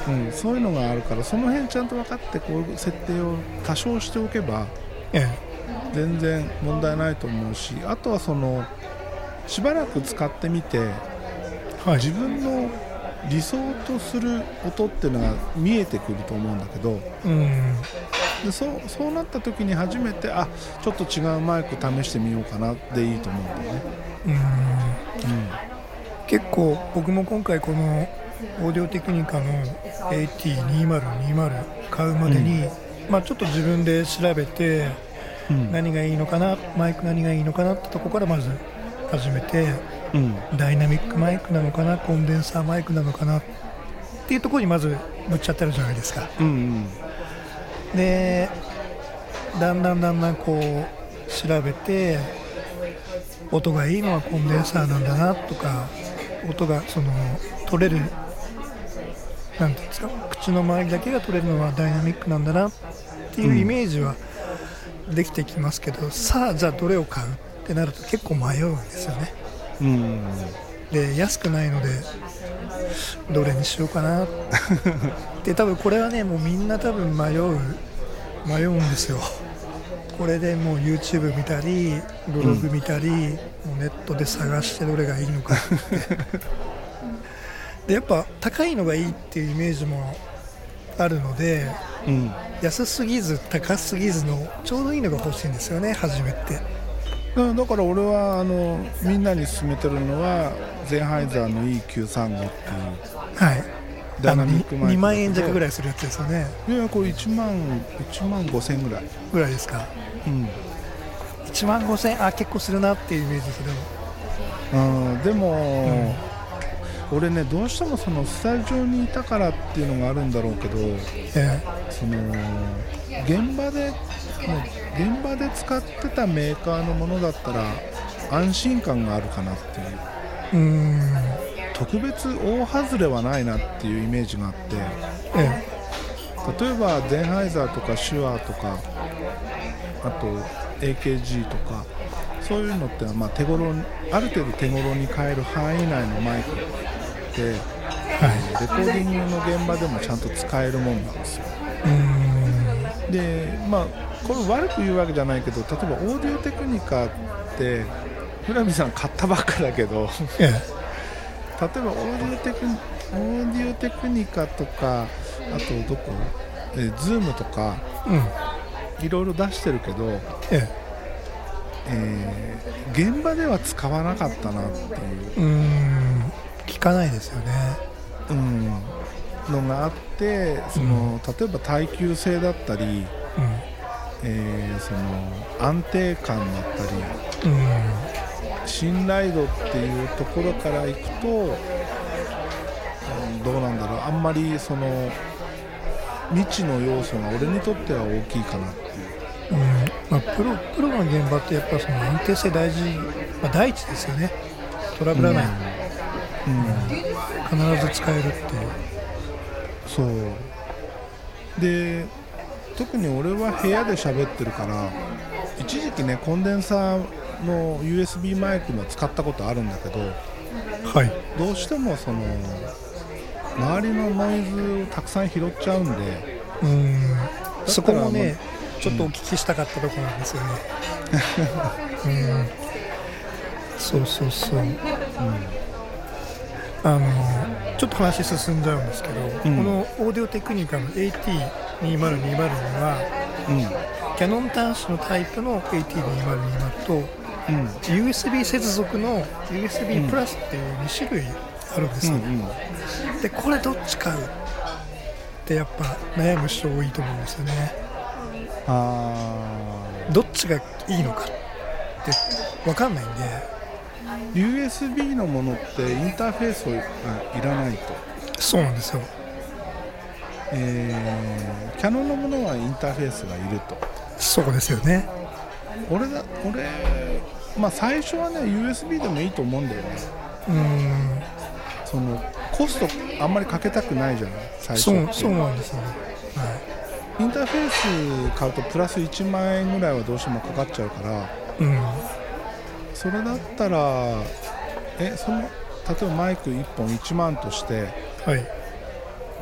うん、そういうのがあるからその辺ちゃんと分かってこういう設定を多少しておけばえ全然問題ないと思うしあとはそのしばらく使ってみてえはい。自分の理想とする音っていうのが見えてくると思うんだけどうん。でそうそうなった時に初めてあちょっと違うマイク試してみようかなでいいと思うんだよね。うん。結構僕も今回このオーディオテクニカの AT2020 買うまでに、まあ、ちょっと自分で調べてうん。何がいいのかなマイク何がいいのかなってとこからまず始めてうん。ダイナミックマイクなのかなコンデンサーマイクなのかなっていうところにまずぶっちゃってるじゃないですか。うん。でだんだんだんだんこう調べて音がいいのはコンデンサーなんだなとか音がその取れるなんていうんですか口の周りだけが取れるのはダイナミックなんだなっていうイメージはできてきますけど、さあじゃあどれを買うってなると結構迷うんですよね。うん。で安くないのでどれにしようかな。って多分これはねもうみんな多分迷う迷うんですよ。これでもう YouTube 見たりブログ見たり、もうネットで探してどれがいいのかって。で やっぱ高いのがいいっていうイメージもあるのでうん。安すぎず高すぎずのちょうどいいのが欲しいんですよね初めってだだから俺はあのみんなに勧めてるのはゼンハイザーの E935 っていうはい。ダイナミックマイク2万円弱ぐいらいするやつですよね。いやこれ1万1万5000円ぐらい、ぐらいですか。うん。1万5000円あ結構するなっていうイメージですでもうん、でも、俺ねどうしてもそのスタジオにいたからっていうのがあるんだろうけどえその現場で現場で使ってたメーカーのものだったら安心感があるかなっていう。えうーん。特別大外れはないなっていうイメージがあってえ例えばゼンハイザーとかシュアーとかあと AKG とかそういうのってまあ手頃にある程度手頃に買える範囲内のマイク。ってえはい。レコーディングの現場でもちゃんと使えるもんなんですよ。でまあこれ悪く言うわけじゃないけど例えばオーディオテクニカって浦見さん買ったばっかだけどえ例えばオーディオテクオーディオテクニカとかあとどこ？えーズームとかいろいろ出してるけど、ええ。ー現場では使わなかったなっていう、えうかないですよね。うん、のがあってその、例えば耐久性だったり、うん。えーその安定感だったりうん。信頼度っていうところからいくと、うんどうなんだろう。あんまりその未知の要素が俺にとっては大きいかなっていう。うん。まあ、プロプロの現場ってやっぱその安定性大事、まあ、第一ですよね。トラブらない、うん必ず使えるっていう。そう。で特に俺は部屋で喋ってるから一時期ねコンデンサーの USB マイクも使ったことあるんだけどはい。どうしてもその周りのノイズをたくさん拾っちゃうんでうん。そこもだねかちょっとお聞きしたかったところなんですよね、うん、そうそうそう、あのちょっと話進んじゃうんですけど、うん。このオーディオテクニカの AT2020 にはうん。キャノン端子のタイプの AT2020 とうん。USB 接続の USB プラスっていう2種類あるんですよ、うんでこれどっち買うってやっぱ悩む人多いと思うんですよね。あどっちがいいのかって分かんないんでー USB のものってインターフェースをあいらないと。そうなんですよ。えーキャノンのものはインターフェースがいると。そうですよね。俺だ俺まあ最初はね USB でもいいと思うんだよね。うん。そのコストあんまりかけたくないじゃない？最初そうそうなんですよね、はインターフェース買うとプラス1万円ぐらいはどうしてもかかっちゃうから。いうん、それだったらえその例えばマイク1本1万として、はい、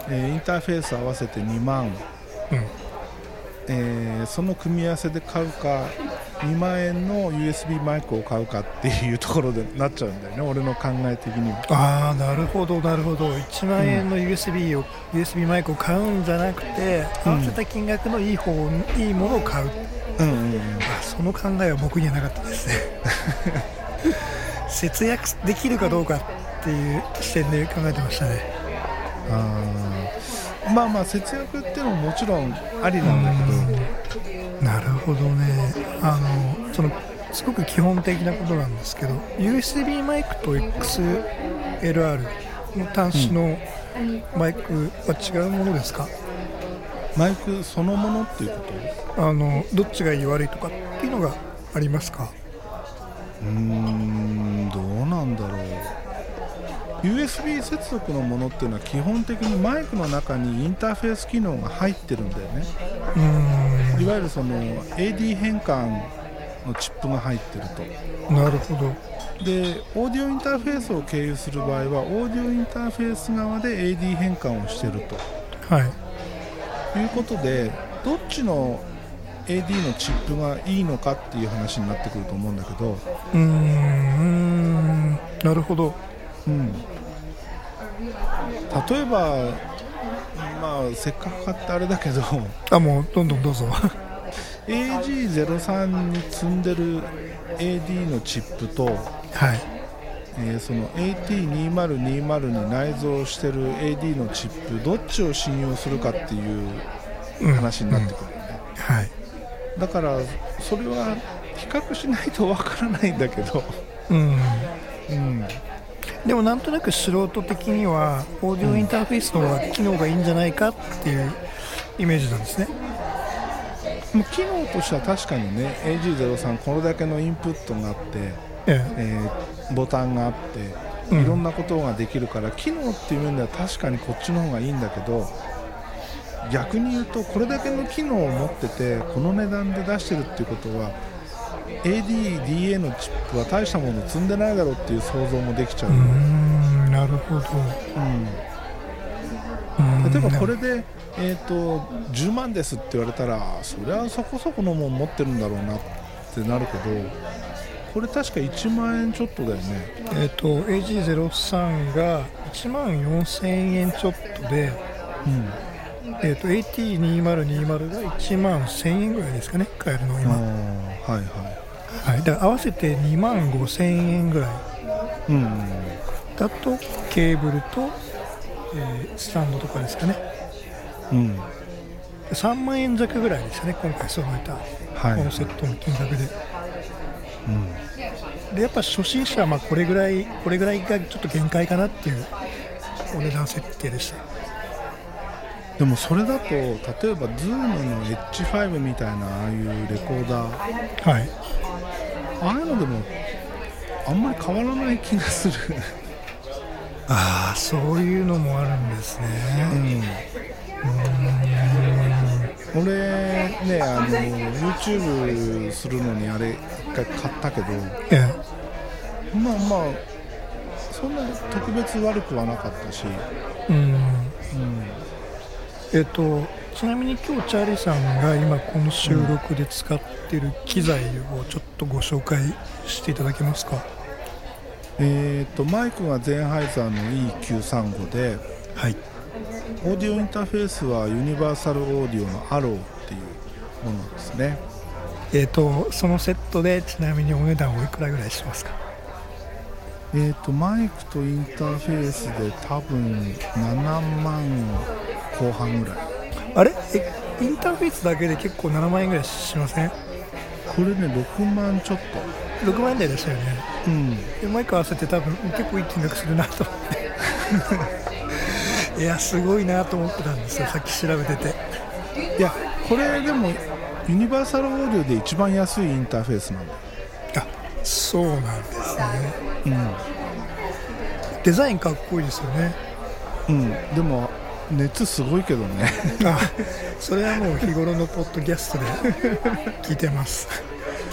えーインターフェース合わせて2万、うん、えーその組み合わせで買うか2万円の USB マイクを買うかっていうところでなっちゃうんだよね俺の考え的には。ああなるほどなるほど。1万円の USB を、USB マイクを買うんじゃなくて合わせた金額のいい方いいものを買ううんうんうん。あその考えは僕にはなかったですね。節約できるかどうかっていう視点で考えてましたね。あー。まあまあ節約っていうのももちろんありなんだけど。なるほどね。あのそのすごく基本的なことなんですけど USB マイクと XLR の端子のマイクは違うものですか、マイクそのものっていうこと？あのどっちがいい悪いとかっていうのがありますか？うーんどうなんだろう。USB 接続のものっていうのは基本的にマイクの中にインターフェース機能が入ってるんだよね。うーいわゆるその AD 変換のチップが入ってると。んなるほど。でオーディオインターフェースを経由する場合はオーディオインターフェース側で AD 変換をしてるはいということでどっちの AD のチップがいいのかっていう話になってくると思うんだけど、うーんなるほど。うん、例えば、まあ、せっかく買ってあれだけど。あもうどんどんどうぞ。AG03 に積んでる AD のチップと、はいえーその AT2020 に内蔵してる AD のチップどっちを信用するかっていううん話になってくるよね、はい。だからそれは比較しないとわからないんだけど、うん。うん、でもなんとなく素人的にはオーディオインターフェースの方が機能がいいんじゃないかっていうイメージなんですね。もう機能としては確かにね AG03 これだけのインプットがあって、ええ。ーボタンがあってうん。いろんなことができるから、機能っていう面では確かにこっちの方がいいんだけど逆に言うとこれだけの機能を持っててこの値段で出してるっていうことは ADDA のチップは大したもの積んでないだろうっていう想像もできちゃう、えうなるほど。うん。例えばこれれで、えー、と10万ですって言われたらそりゃそこそこのもん持ってるんだろうなってなるけどこれ確か1万円ちょっとだよね。えっ、と AG03 が1万4000円ちょっとで、うん。えー、と AT2020 が1万1000円ぐらいですかね買えるの今、はいははい、だから合わせて2万5000円ぐらい。いうん。だとケーブルと、えースタンドとかですかね。うん。3万円弱ぐらいですよね今回揃えた。はい。このセットの金額でうん。でやっぱ初心者はまあこれぐらいこれぐらいがちょっと限界かなっていうお値段設定でした。でもそれだと例えば Zoom の H5 みたいなああいうレコーダー。はい。ああいうのでもあんまり変わらない気がする。ああそういうのもあるんですね俺ねあの YouTube するのにあれ一回買ったけどえまあまあそんな特別悪くはなかったし、えうん。うん、えっとちなみに今日チャーリーさんが今この収録で使っている機材をちょっとご紹介していただけますか？えー、とマイクがゼンハイザーの E935 ではいオーディオインターフェースはユニバーサルオーディオのアローっていうものですね。えっとそのセットでちなみにお値段おいくらぐらいしますか？えー、とマイクとインターフェースで多分7万後半ぐらい。あれ？えインターフェースだけで結構7万円ぐらいしませんこれね6万ちょっと。6万円台でしたよね。うん。でマイク合わせて多分結構いい金額するなと思って いやすごいなと思ってたんですよさっき調べてて。いやこれでもユニバーサルオーディオで一番安いインターフェースなんだよ。あそうなんですね。デザインかっこいいですよね。うん、うん、でも熱すごいけどね。あそれはもう日頃のポッドキャストで聞いてます。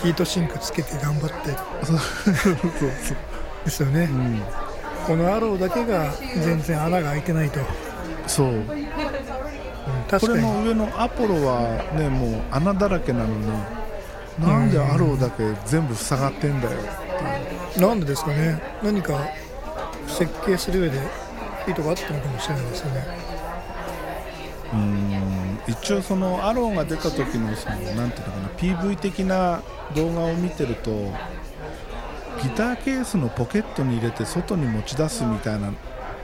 ヒートシンクつけて頑張って。そうそう。ですよね、うんこのアローだけが全然穴が開いてないと、う。ん、そう確かに。これの上のアポロはねもう穴だらけなのになんでアローだけ全部塞がってんだよなんでですかね。何か設計する上でいいとこあったのかもしれないですよね。うん。一応そのアローが出た時のそのなんていうのかな PV 的な動画を見てるとギターケースのポケットに入れて外に持ち出すみたいな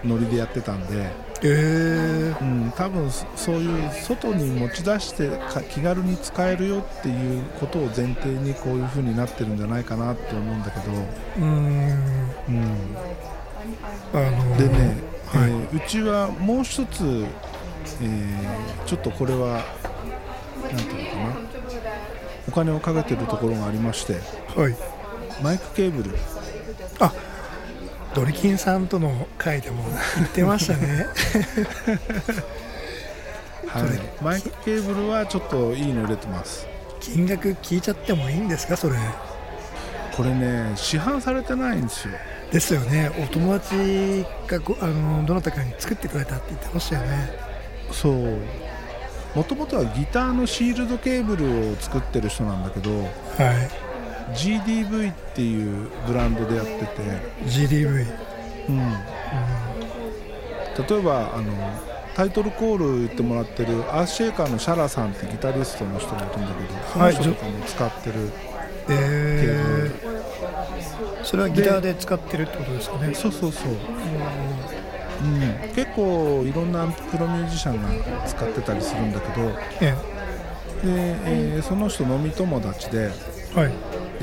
ノリでやってたんで、えー、うん、多分そそういう外に持ち出してか気軽に使えるよっていうことを前提にこういう風になってるんじゃないかなって思うんだけど、うーん。うん、あのでね、はい。えーうちはもう一つ、えーちょっとこれはなんていうのかな。お金をかけてるところがありまして。はいマイクケーブル。あドリキンさんとの会でも言ってましたね。はい、マイクケーブルはちょっといいの入れてます。金額聞いちゃってもいいんですか？それ。これね市販されてないんですよ。ですよね。お友達がごあのどなたかに作ってくれたって言ってましたよね。そう。もともとはギターのシールドケーブルを作ってる人なんだけどはい GDV っていうブランドでやってて、GDV うん、例えばあのタイトルコール言ってもらってるアースシェイカーのシャラさんってギタリストの人がいるんだけどそのはい人とかも使ってるケーえー、それはギターで使ってるってことですかね。そうそうそう、うん、結構いろんなプロミュージシャンが使ってたりするんだけど。で、え。えーその人飲み友達でえはい。で、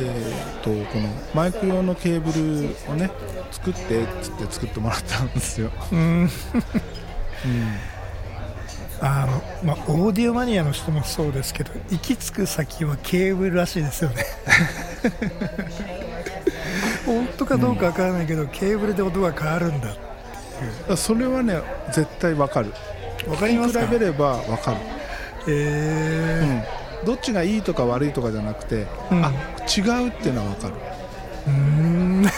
えっとこのマイク用のケーブルをね作ってっつって作ってもらったんですよ、うん。うん、あのまあオーディオマニアの人もそうですけど行き着く先はケーブルらしいですよね。本当かどうかわからないけど、ケーブルで音が変わるんだだからそれはね絶対わかる。わかりますか？比べればわかる、えうん、どっちがいいとか悪いとかじゃなくて、うん。あ違うっていうのはわかる、ー、うーん。うん、例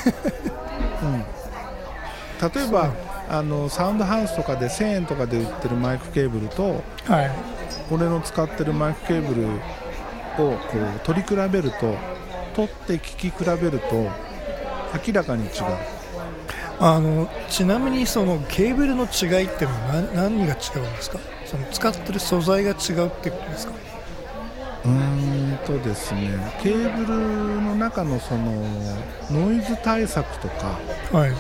えばあのサウンドハウスとかで1000円とかで売ってるマイクケーブルとはい。俺の使ってるマイクケーブルをこう取り比べると取って聞き比べると明らかに違う。あのちなみにそのケーブルの違いっていうのは何何が違うんですか？その使ってる素材が違うってことですか？うーんとですねケーブルの中のそのノイズ対策とかはい。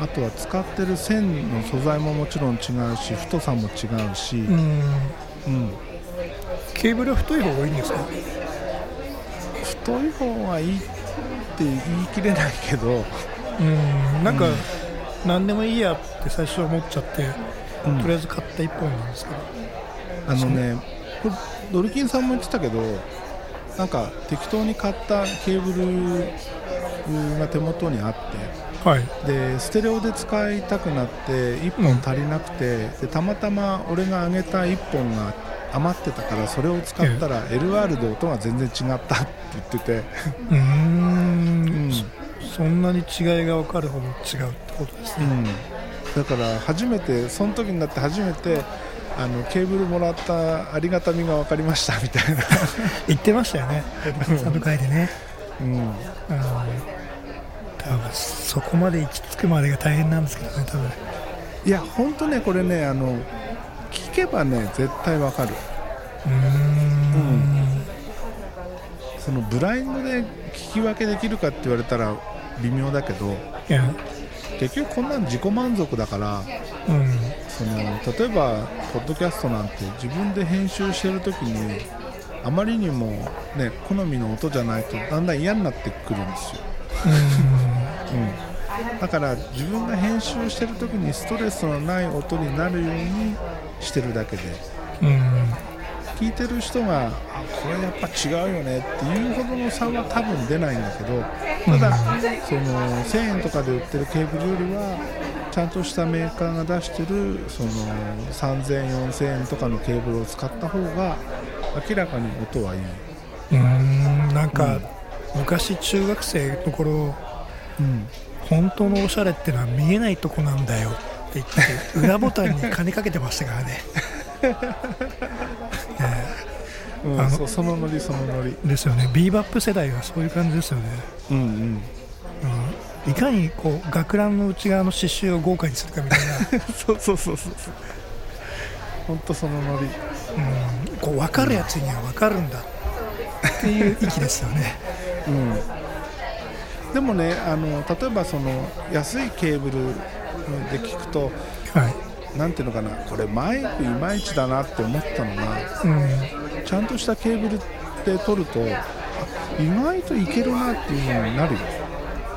あとは使ってる線の素材ももちろん違うし太さも違うし、うーん。うん。ケーブルは太い方がいいんですか？太い方がいいって言い切れないけど、うーん。なんか、何でもいいやって最初思っちゃって、うん。とりあえず買った一本なんですけど。あのねドルキンさんも言ってたけどなんか適当に買ったケーブルが手元にあってはい。でステレオで使いたくなって1本足りなくて、でたまたま俺があげた1本が余ってたからそれを使ったら LR で音が全然違ったって言ってて、うーん。そんなに違いが分かるほど違うってことですね、うん、だから初めてその時になって初めてあのケーブルもらったありがたみが分かりましたみたいな、言ってましたよね。サブ会でね、うん、うん、多分そこまで行き着くまでが大変なんですけどね多分。いや本当ねこれねあの聞けばね絶対分かる。うーん。そのブラインドで聞き分けできるかって言われたら微妙だけどいや。結局こんなん自己満足だからうんその例えばポッドキャストなんて自分で編集してる時にあまりにもね好みの音じゃないとだんだん嫌になってくるんですよ、うん、だから自分が編集してる時にストレスのない音になるようにしてるだけで。うん聞いてる人があこれやっぱ違うよねっていうほどの差は多分出ないんだけどただ、その1000円とかで売ってるケーブルよりはちゃんとしたメーカーが出してるその3000円4000円とかのケーブルを使った方が明らかに音はいい。うんなんか、昔中学生の頃うん。本当のおしゃれってのは見えないとこなんだよって言って裏ボタンに金かけてましたからね うん。あのそのノリそのノリ。ですよね。ビーバップ世代はそういう感じですよね、うんうん。うん。いかにこう学ランの内側の刺繍を豪華にするかみたいな。そうそうそうそうそう。本当そのノリ。うん。こう分かるやつには分かるんだ。っていう域ですよね。うん。でもねあの例えばその安いケーブルで聞くとはいなんていうのかなこれマイクいまいちだなって思ったのがうん。ちゃんとしたケーブルで撮るとあ意外といけるなっていうのになるよ、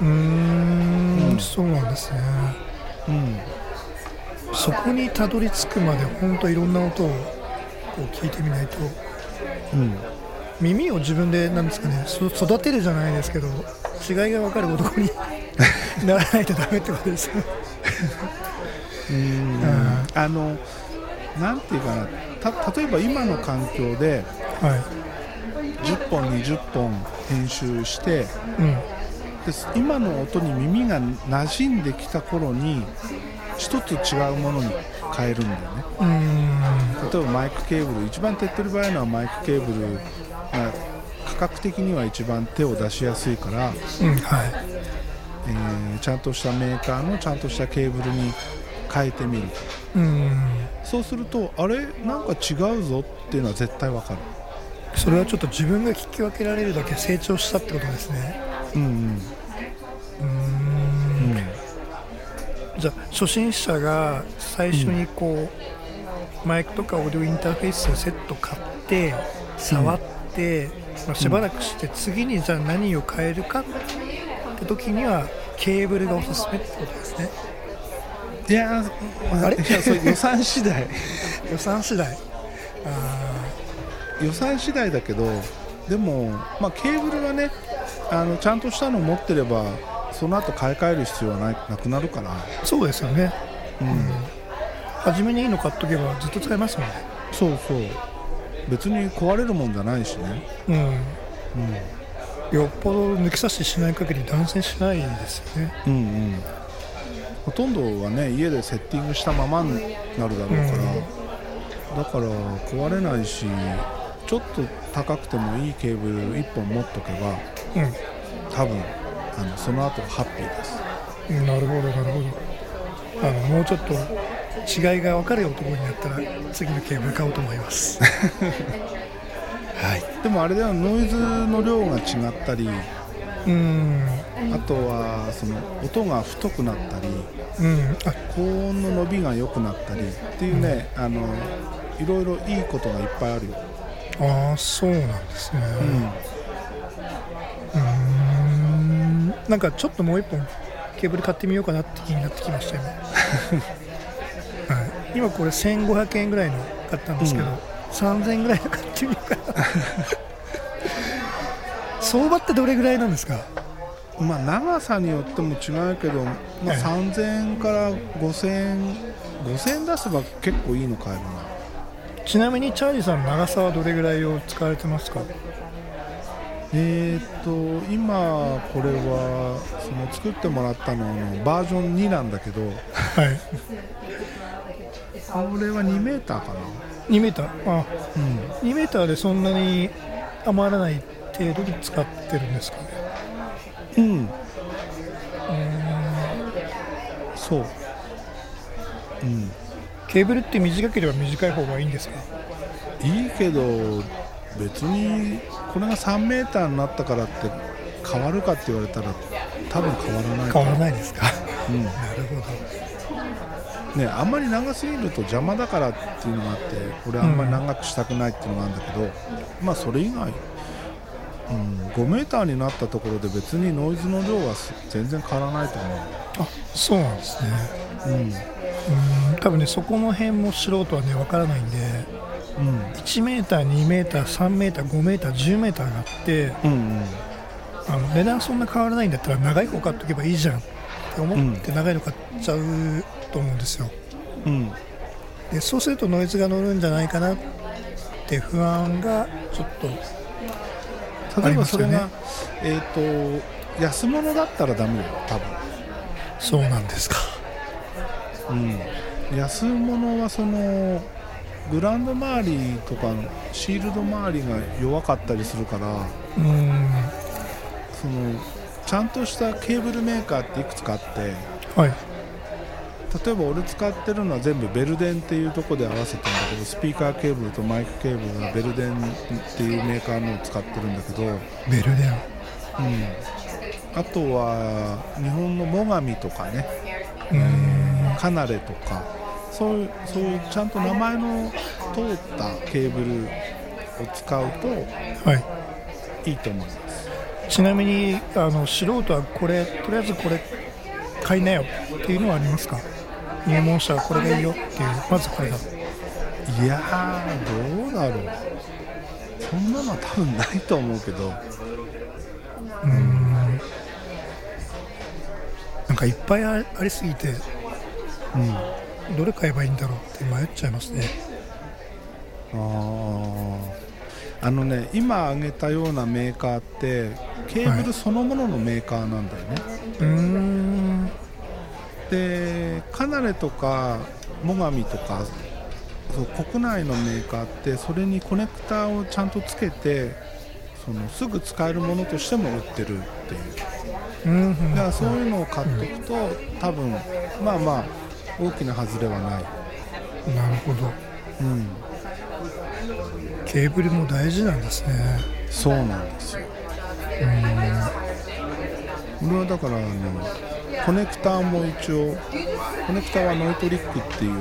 うーん。うん。そうなんですね。うん、そこにたどり着くまで本当いろんな音をこう聞いてみないと。うん、耳を自分でなんですかねそ育てるじゃないですけど違いが分かる男に ならないとダメってことですようん。あのなんていうかな。た例えば今の環境では10本20本編集してい、うん。今の音に耳が馴染んできた頃に一つ違うものに変えるんだよね。例えばマイクケーブル一番手っ取り早いのはマイクケーブルが価格的には一番手を出しやすいから、うんはい。えーちゃんとしたメーカーのちゃんとしたケーブルに変えてみる。うん。そうするとあれなんか違うぞっていうのは絶対わかる。それはちょっと自分が聞き分けられるだけ成長したってことですね。うんうん。うーん。じゃあ初心者が最初にこう、マイクとかオーディオインターフェースをセット買って触って、まあ、しばらくして次にじゃあ何を変えるかって時にはケーブルがおすすめってことですねいやーあれ？いやそれ予算次第。予算次第。あ予算次第だけどでも、まあ、ケーブルはねあのちゃんとしたの持ってればその後買い替える必要はないなくなるから、ーそうですよね。うん。初めにいいの買っとけばずっと使えますもんね。そうそう。別に壊れるもんじゃないしね、うん。うん。よっぽど抜き差ししない限り断線しないですよね。うんうん、ほとんどはね家でセッティングしたままになるだろうから、だから壊れないしちょっと高くてもいいケーブル1本持っとけば多分あのその後ハッピーです。うんなるほどなるほど。あのもうちょっと違いが分かる男になったら次のケーブル買おうと思います。はい。でもあれではノイズの量が違ったりうん。あとはその音が太くなったりうん。あ。高音の伸びが良くなったりっていうね、あのいろいろいいことがいっぱいあるよ、あーそうなんですね。うん。うなんかちょっともう一本ケーブル買ってみようかなって気になってきました今、はい、今これ1500円ぐらいの買ったんですけど、うん。3000円ぐらいの買ってみようかな相場ってどれぐらいなんですか？まあ、長さによっても違うけど、まあ、はい3000円から5000円5000円出せば結構いいの買えるな。ちなみにチャーリーさん長さはどれぐらいを使われてますか？えー、っと今これはその作ってもらったののバージョン2なんだけどはい。これは2メーターかな。2メーター？あ。うん。2メーターでそんなに余らない程度に使ってるんですかね。うん。そう。うん。ケーブルって短ければ短い方がいいんですか？いいけど別にこれが3メーターになったからって変わるかって言われたら多分変わらない。変わらないですか？うん。なるほど。ね、あんまり長すぎると邪魔だからっていうのがあって俺あんまり長くしたくないっていうのがあるんだけど、まあそれ以外、ううん、5メーターになったところで別にノイズの量はす全然変わらないと思あそうなんですね。う、うん。うん。多分ねそこの辺も素人はねわからないんでうん。1メーター2メーター3メーター5メーター10メーターがあってうんうん。あの値段そんな変わらないんだったら長い方買っとけばいいじゃんって思って長いの買っちゃうと思うんですよ。うん。でそうするとノイズが乗るんじゃないかなって不安がちょっと例えばそれが、あえっ、と安物だったらダメだよ多そうなんですか。分、うん、安物はそのグラウンド周りとかのシールド周りが弱かったりするからうん。そのちゃんとしたケーブルメーカーっていくつかあってはい例えば俺使ってるのは全部ベルデンっていうところで合わせてるんだけどスピーカーケーブルとマイクケーブルがベルデンっていうメーカーのを使ってるんだけど、うん、ベルデン？あとは日本の最上とかね。うん。カナレとか。そういうそういうちゃんと名前の通ったケーブルを使うとはい。いいと思います。ちなみにあの素人はこれとりあえずこれ買いなよっていうのはありますか？入門者はこれがいいよっていう。まずこれだ。いやーどうだろう。そんなのは多分ないと思うけど。なんかいっぱいあありすぎてうん。どれ買えばいいんだろうって迷っちゃいますね。あー。あのね今挙げたようなメーカーってケーブルそのもののメーカーなんだよね、うーんでカナレとか最上とかそう国内のメーカーってそれにコネクターをちゃんとつけてそのすぐ使えるものとしても売ってるっていう。うんだからそういうのを買っておくと多分まあまあ大きな外れはない、なるほど。うん、ケーブルも大事なんですね。そうなんですよ。俺はだからあのコネクターも一応コネクターはノイトリックっていう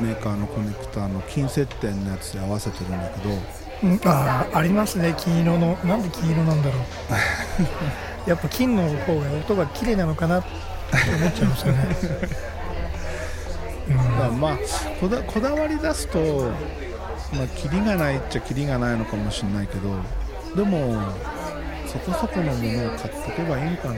メーカーのコネクターの金接点のやつで合わせてるんだけどうんあーありますね。金色の。なんで金色なんだろう。やっぱ金の方が音が綺麗なのかなって思っちゃいますよね、だからまあこだこだわり出すとまあキリがないっちゃキリがないのかもしれないけどでもそこそこのものを買っておけばいいのかな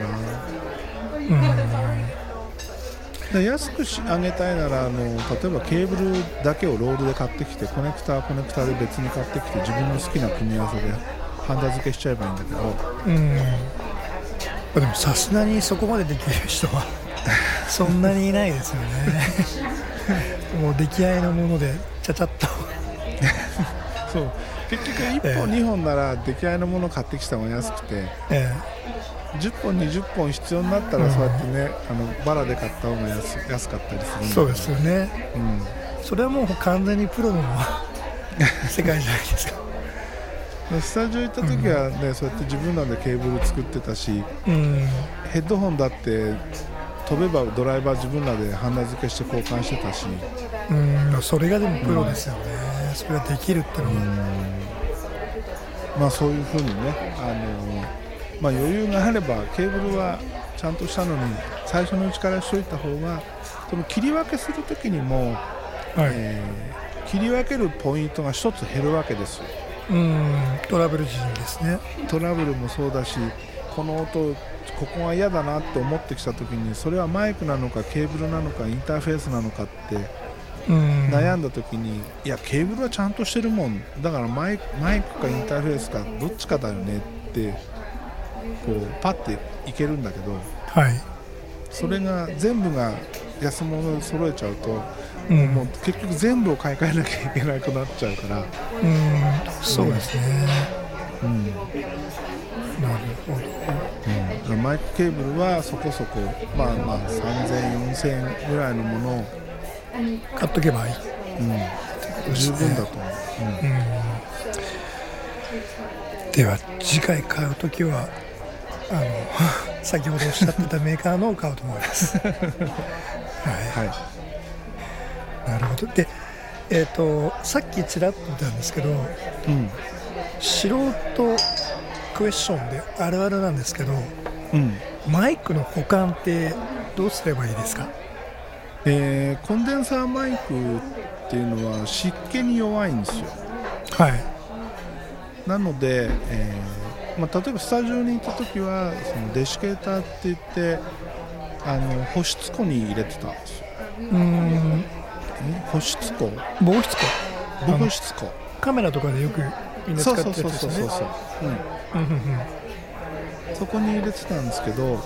で安くし上げたいならあの例えばケーブルだけをロールで買ってきてコネクターはコネクターで別に買ってきて自分の好きな組み合わせでハンダ付けしちゃえばいいんだけど。うん。うんでもさすがにそこまでできる人は そんなにいないですよね。もう出来合いのものでちゃちゃっと。そう。結局1本2本なら出来合いのもの買ってきた方が安くてえ10本20本必要になったらそうやってね、あのバラで買った方が安安かったりするそうですよね。うん。それはもう完全にプロの 世界じゃないですか。でスタジオ行った時はね、そうやって自分らでケーブル作ってたしうん。ヘッドホンだって飛べばドライバー自分らでハンダ付けして交換してたし。うん。それがでもプロですよね、それができるってのが、まあそういうふうにねあの、まあ、余裕があればケーブルはちゃんとしたのに最初のうちからしといた方がその切り分けする時にも、はい。えー切り分けるポイントが1つ減るわけです。ようんトラブル時にですね。トラブルもそうだしこの音ここが嫌だなって思ってきた時にそれはマイクなのかケーブルなのかインターフェースなのかってうん。悩んだ時にいやケーブルはちゃんとしてるもん。だからマイクマイクかインターフェースかどっちかだよねってこうパッていけるんだけどはい。それが全部が安物で揃えちゃうと、うん。もう結局全部を買い替えなきゃいけなくなっちゃうから、うん。そうですね、うん。なるほど。だからマイクケーブルはそこそこまあまあ3000円4000円ぐらいのものを、買っとけばいい。うん、十分だと思う、では次回買うときはあの先ほどおっしゃってたメーカーのを買うと思います、は、はい。なるほど。でえっ、とさっきちらっと言ったんですけどいうん、素人クエスチョンであるあるなんですけどうん。マイクの保管ってどうすればいいですか？えーコンデンサーマイクっていうのは湿気に弱いんですよ。はい。なので、えーまあ、例えばスタジオにいた時はそのデシケーターって言ってあの保湿庫に入れてたんですよ。うーん。え？保湿庫？防湿庫。防湿庫。カメラとかでよくみんな使そうってるやつですよね。そうそうそうそう、うん、う。ん。うん。うん。そこに入れてたんですけど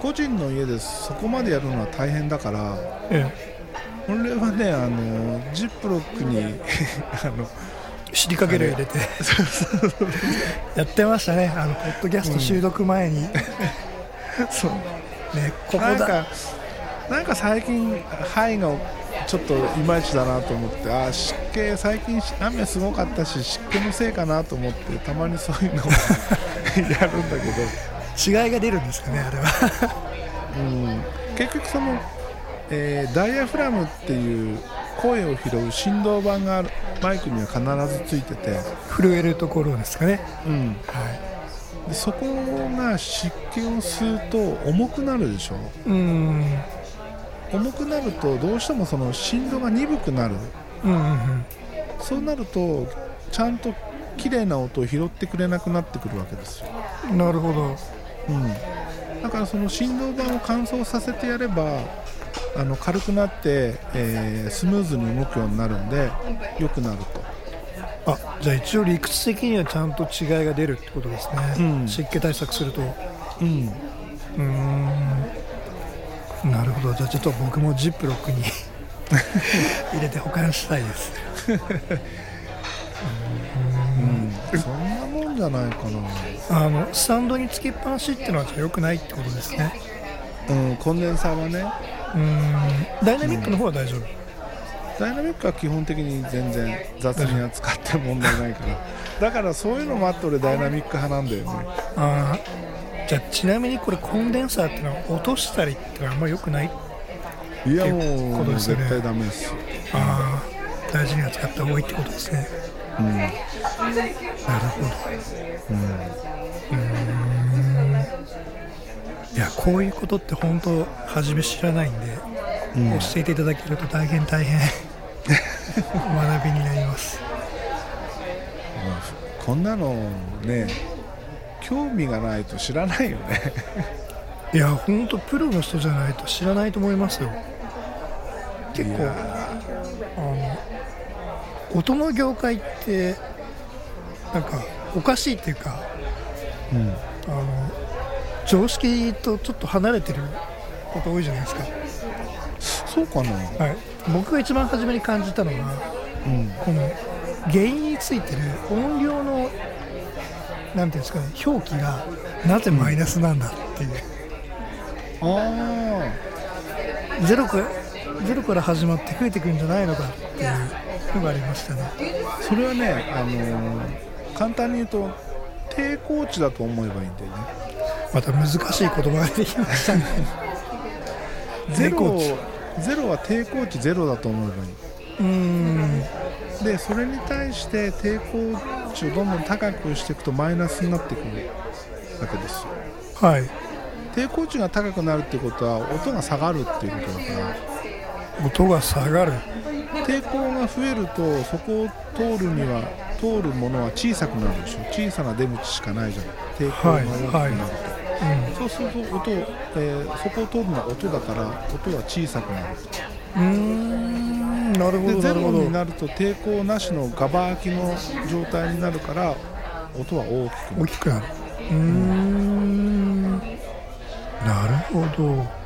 個人の家でそこまでやるのは大変だからえ。俺はねあのジップロックに あのえシリカゲル入れて。やってましたね。あのポッドキャスト収録前に、ねそう。ここだ。なんかなんか最近範囲がちょっといまいちだなと思ってあー湿気最近雨すごかったし湿気のせいかなと思ってたまにそういうのをやるんだけど、違いが出るんですかねあれは。うん、結局その、えーダイヤフラムっていう声を拾う振動板があるマイクには必ずついてて、震えるところですかね。うん、はでそこが湿気を吸うと重くなるでしょ？いうん。重くなるとどうしてもその振動が鈍くなる。うんうんうん。そうなるとちゃんと綺麗な音を拾ってくれなくなってくるわけですよ、なるほど。うん、だからその振動板を乾燥させてやればあの軽くなって、えースムーズに動くようになるんで良くなると。あじゃあ一応理屈的にはちゃんと違いが出るってことですね、うん。湿気対策すると。ううんーん。なるほど。じゃあちょっと僕もジップロックに 入れて保管したいです。うん、そんなもんじゃないかな、あのスタンドにつけっぱなしっていうのはじゃあ良くないってことですね。うん、コンデンサーはねうーん。ダイナミックの方は大丈夫、ダイナミックは基本的に全然雑に扱って問題ないから。だからそういうのもあって俺ダイナミック派なんだよね。あー。じゃあちなみにこれコンデンサーっていうのは落としたりっていうのはあんまり良くないいやもうことですね。絶対ダメです。よ、ああ大事に扱った方がいいってことですね。うん。なるほど。いやこういうことって本当初め知らないんで、うん。教えていただけると大変大変。学びになります。こんなのね興味がないと知らないよね。いや本当プロの人じゃないと知らないと思いますよ。結構あの音の業界ってなんかおかしいっていうかうん。あの常識とちょっと離れてること多いじゃないですか、そうかな。はい、僕が一番初めに感じたのはうん。この原因についてる音量のなんていうんですかね表記がなぜマイナスなんだっていう、あゼロかゼロから始まって増えてくるんじゃないのかっていうのがありましたね。あそれはねあのー簡単に言うと抵抗値だと思えばいいんだよねまた難しい言葉ができましたね。ゼロゼロは抵抗値ゼロだと思えばいいうーん。でそれに対して抵抗値をどんどん高くしていくとマイナスになってくるわけですよ。はい。抵抗値が高くなるっていうことは音が下がるっていうことだから。音が下がる。抵抗が増えるとそこを通るには通るものは小さくなるでしょ。小さな出口しかないじゃない抵抗が大きくなると、そうすると音、えーそこを通るのは音だから音は小さくなる。うんうーん。なるほでゼロどなるほど。になると抵抗なしのガバ空きの状態になるから音は大きくなる。大きくなる。うーん。なるほど。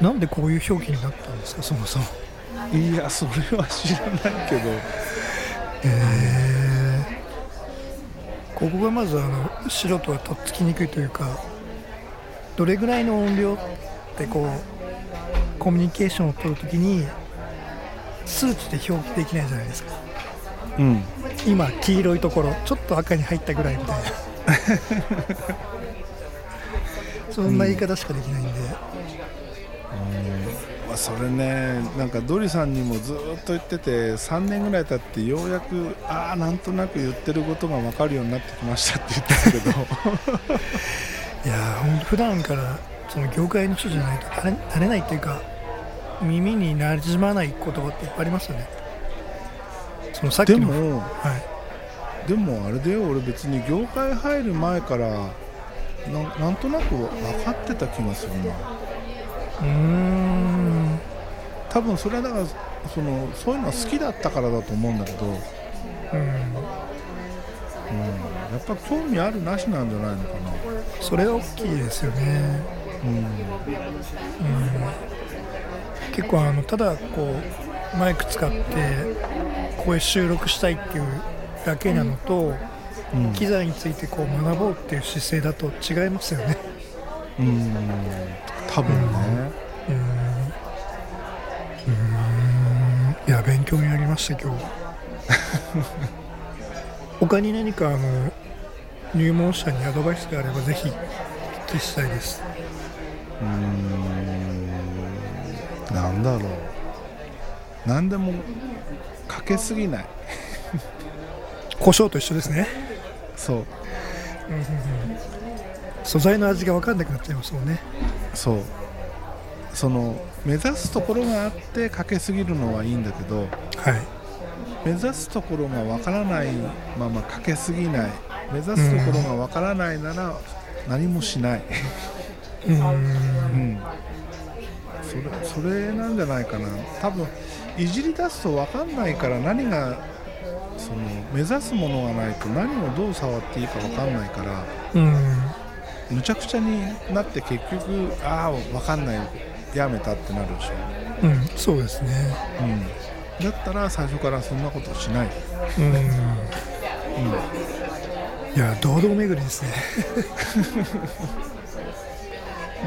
なんでこういう表記になったんですかそもそも。いやそれは知らないけど。へえここがまずあの素人はとっつきにくいというかどれぐらいの音量ってこうコミュニケーションを取るときに数値で表記できないじゃないですか。うん。今黄色いところちょっと赤に入ったぐらいみたいな。そんな言い方しかできないんで、まあ、それねなんかドリさんにもずっと言ってて3年ぐらい経ってようやくああなんとなく言ってることが分かるようになってきましたって言ってたけど いやーほんと普段からその業界の人じゃないと慣れ慣れないっていうか耳に馴染まない言葉っていっぱいありますよね。そのさっきのでもはい。でもあれだよ俺別に業界入る前からななんとなく分かってた気がするな。うーん。多分それはだからそのそういうのは好きだったからだと思うんだけど、うん、やうんっぱ興味あるなしなんじゃないのかな。それは大きいですよね。結構あのただこうマイク使って声収録したいっていうだけなのと、うん。機材についてこう学ぼうっていう姿勢だと違いますよね。うん。うん多分ね。うん。いや勉強になりました今日。他に何かあの入門者にアドバイスがあればぜひお聞きしたいです。うーん。なんだろう。何でもかけすぎない。胡椒と一緒ですね。そう。素材の味が分かんなくなっちゃいますもんね。そう。その目指すところがあってかけすぎるのはいいんだけどはい。目指すところがわからないままかけすぎない目指すところがわからないなら何もしない、うーん。うん、それそれなんじゃないかな。多分いじり出すとわかんないから何がその目指すものがないと何をどう触っていいかわかんないからうん。むちゃくちゃになって結局ああわかんない。やめたってなるでしょ、うん。そうですね。うん、だったら最初からそんなことしない、うん。うんいや堂々巡りですね。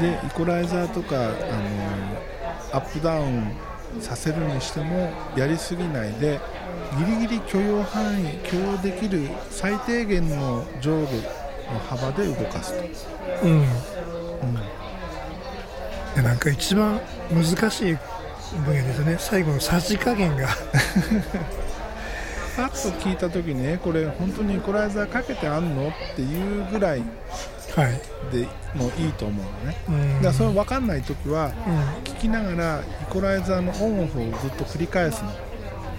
でイコライザーとか、あのアップダウンさせるにしてもやりすぎないでギリギリ許容範囲許容できる最低限の上下の幅で動かすと、うん、いやなんか一番難しい分野ですよね。最後のさじ加減が パッと聞いた時にえこれ本当にイコライザーかけてあんのっていうぐらいはい、でもいいと思うのね。うん。だからそれ分かんない時はう聞きながらイコライザーのオンオフをずっと繰り返すの。ん、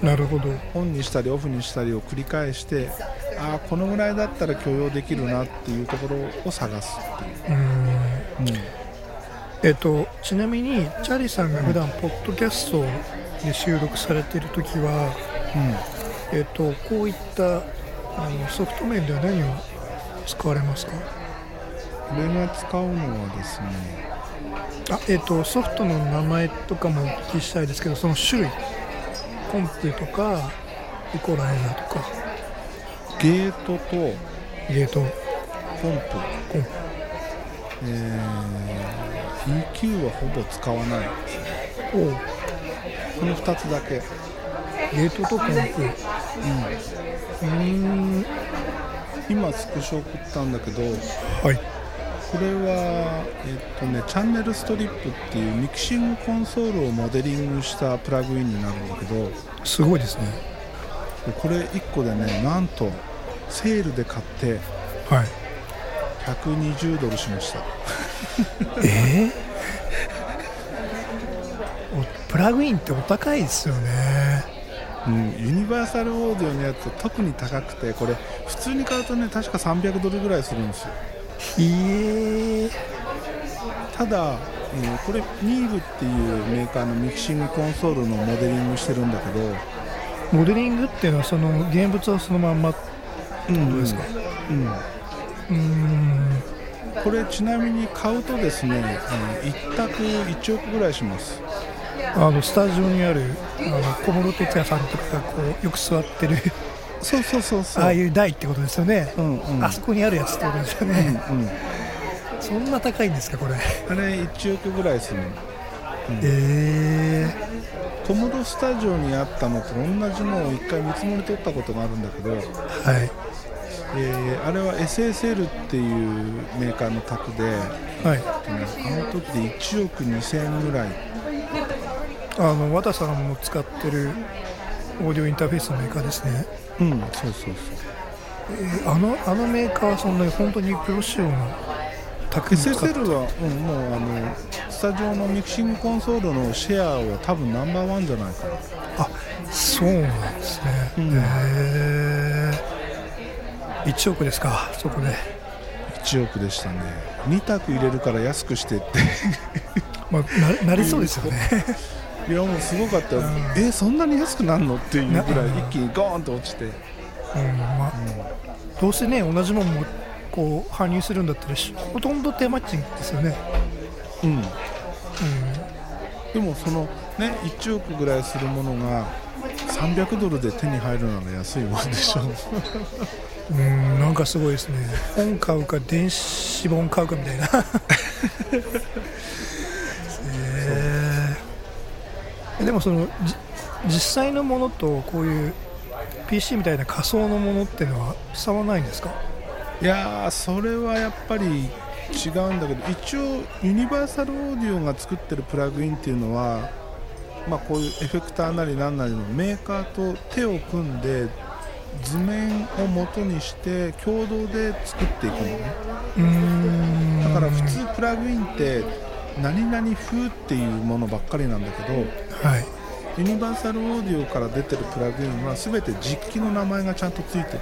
なるほど。オンにしたりオフにしたりを繰り返してああこのぐらいだったら許容できるなっていうところを探すってう。ん。いう、えっとちなみにチャーリーさんが普段ポッドキャストで収録されている時は、えっとこういったあのソフト面では何を使われますか？うん、俺が使うのはですねあえっとソフトの名前とかもお聞きしたいですけどその種類コンプとかイコライザーとか。ゲートとゲート。コンプ、コンプ。えー EQ はほぼ使わないおう。この2つだけ、ゲートとコンプう。ーん。今スクショ送ったんだけどはい。これは、えっとね、チャンネルストリップっていうミキシングコンソールをモデリングしたプラグインになるんだけどすごいですね。でこれ1個でねなんとセールで買ってはい。120ドルしました。え？ー、おプラグインってお高いですよねうん、ユニバーサルオーディオのやつ特に高くてこれ普通に買うとね確か300ドルぐらいするんですよ。ええ。ただ、えーこれニーブっていうメーカーのミキシングコンソールのモデリングしてるんだけどモデリングっていうのはその現物はそのまんまってことですか？うん。うーん。これちなみに買うとですね、えー一択1億ぐらいしますあのスタジオにあるあの小室哲哉さんとかがこうよく座ってる。そうそうそうそう。ああいう台ってことですよね、うんうん。あそこにあるやつってことですようんね、うん。そんな高いんですかこれ。あれ1億ぐらいするの。え。コモドスタジオにあったのと同じのを一回見積もり取ったことがあるんだけど。えはい。えーあれは SSL っていうメーカーの卓で、はい。あの時で1億2000円ぐらいあの和田さんも使ってるオーディオインターフェースのメーカーですね。うんそうそうそう。えーあのあのメーカーはそんなに本当にプロ仕様の卓に使って SSL は、うん、もうあのスタジオのミキシングコンソールのシェアは多分ナンバーワンじゃないかな。あそうなんですね、うん。へえ1億ですかそこで。1億でしたね。2択入れるから安くしてって。まあ、ななりそうですよね いやもうすごかったよ、えそんなに安くなるの？っていうぐらい一気にゴーンと落ちて。うん。まあどうせね同じもんもこう搬入するんだったらしほとんど手間賃ですよね、うん。でもそのね1億ぐらいするものが300ドルで手に入るなら安いもんでしょう。ん、うんなんかすごいですね。本買うか電子本買うかみたいな でもそのじ実際のものとこういう PC みたいな仮想のものっていうのは差はないんですか？いやーそれはやっぱり違うんだけど一応ユニバーサルオーディオが作ってるプラグインっていうのはまあこういうエフェクターなりなんなりのメーカーと手を組んで図面を元にして共同で作っていくのね。だから普通プラグインって何々風っていうものばっかりなんだけどはい。ユニバーサルオーディオから出てるプラグインは全て実機の名前がちゃんとついてる、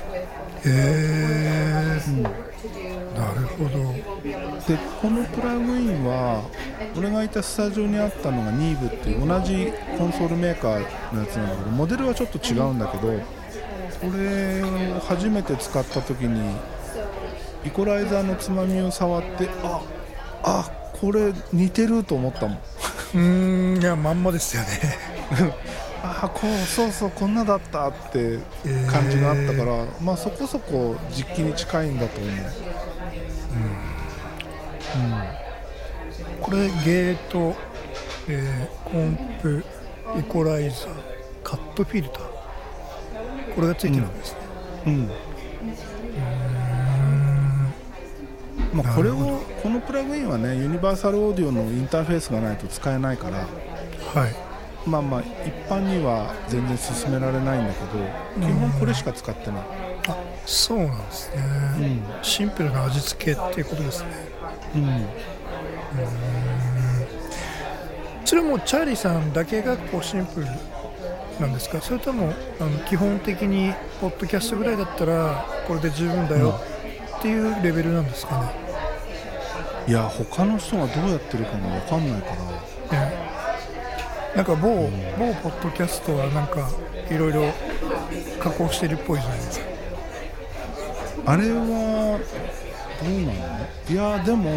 へえなるほど。でこのプラグインは俺がいたスタジオにあったのがニーブっていう同じコンソールメーカーのやつなんだけどモデルはちょっと違うんだけどこれを初めて使った時にイコライザーのつまみを触ってああこれ似てると思ったもんうーんいやまんまですよね。あこうそうそうこんなだったって感じがあったから、まあそこそこ実機に近いんだと思う。これゲート、えーコンプイコライザーカットフィルター。これがついてるわけですね、うんまあ、これをこのプラグインはねユニバーサルオーディオのインターフェースがないと使えないからはい。まあまあ一般には全然進められないんだけど基本これしか使ってない、あそうなんですね、シンプルな味付けっていうことですね。うん。それもチャーリーさんだけがこうシンプルなんですか？それともあの基本的にポッドキャストぐらいだったらこれで十分だよっていうレベルなんですかね、いや他の人がどうやってるかが分かんないから。ねなんか某,、某ポッドキャストはなんかいろいろ加工してるっぽいじゃないですか。あれはどうなの？いやでも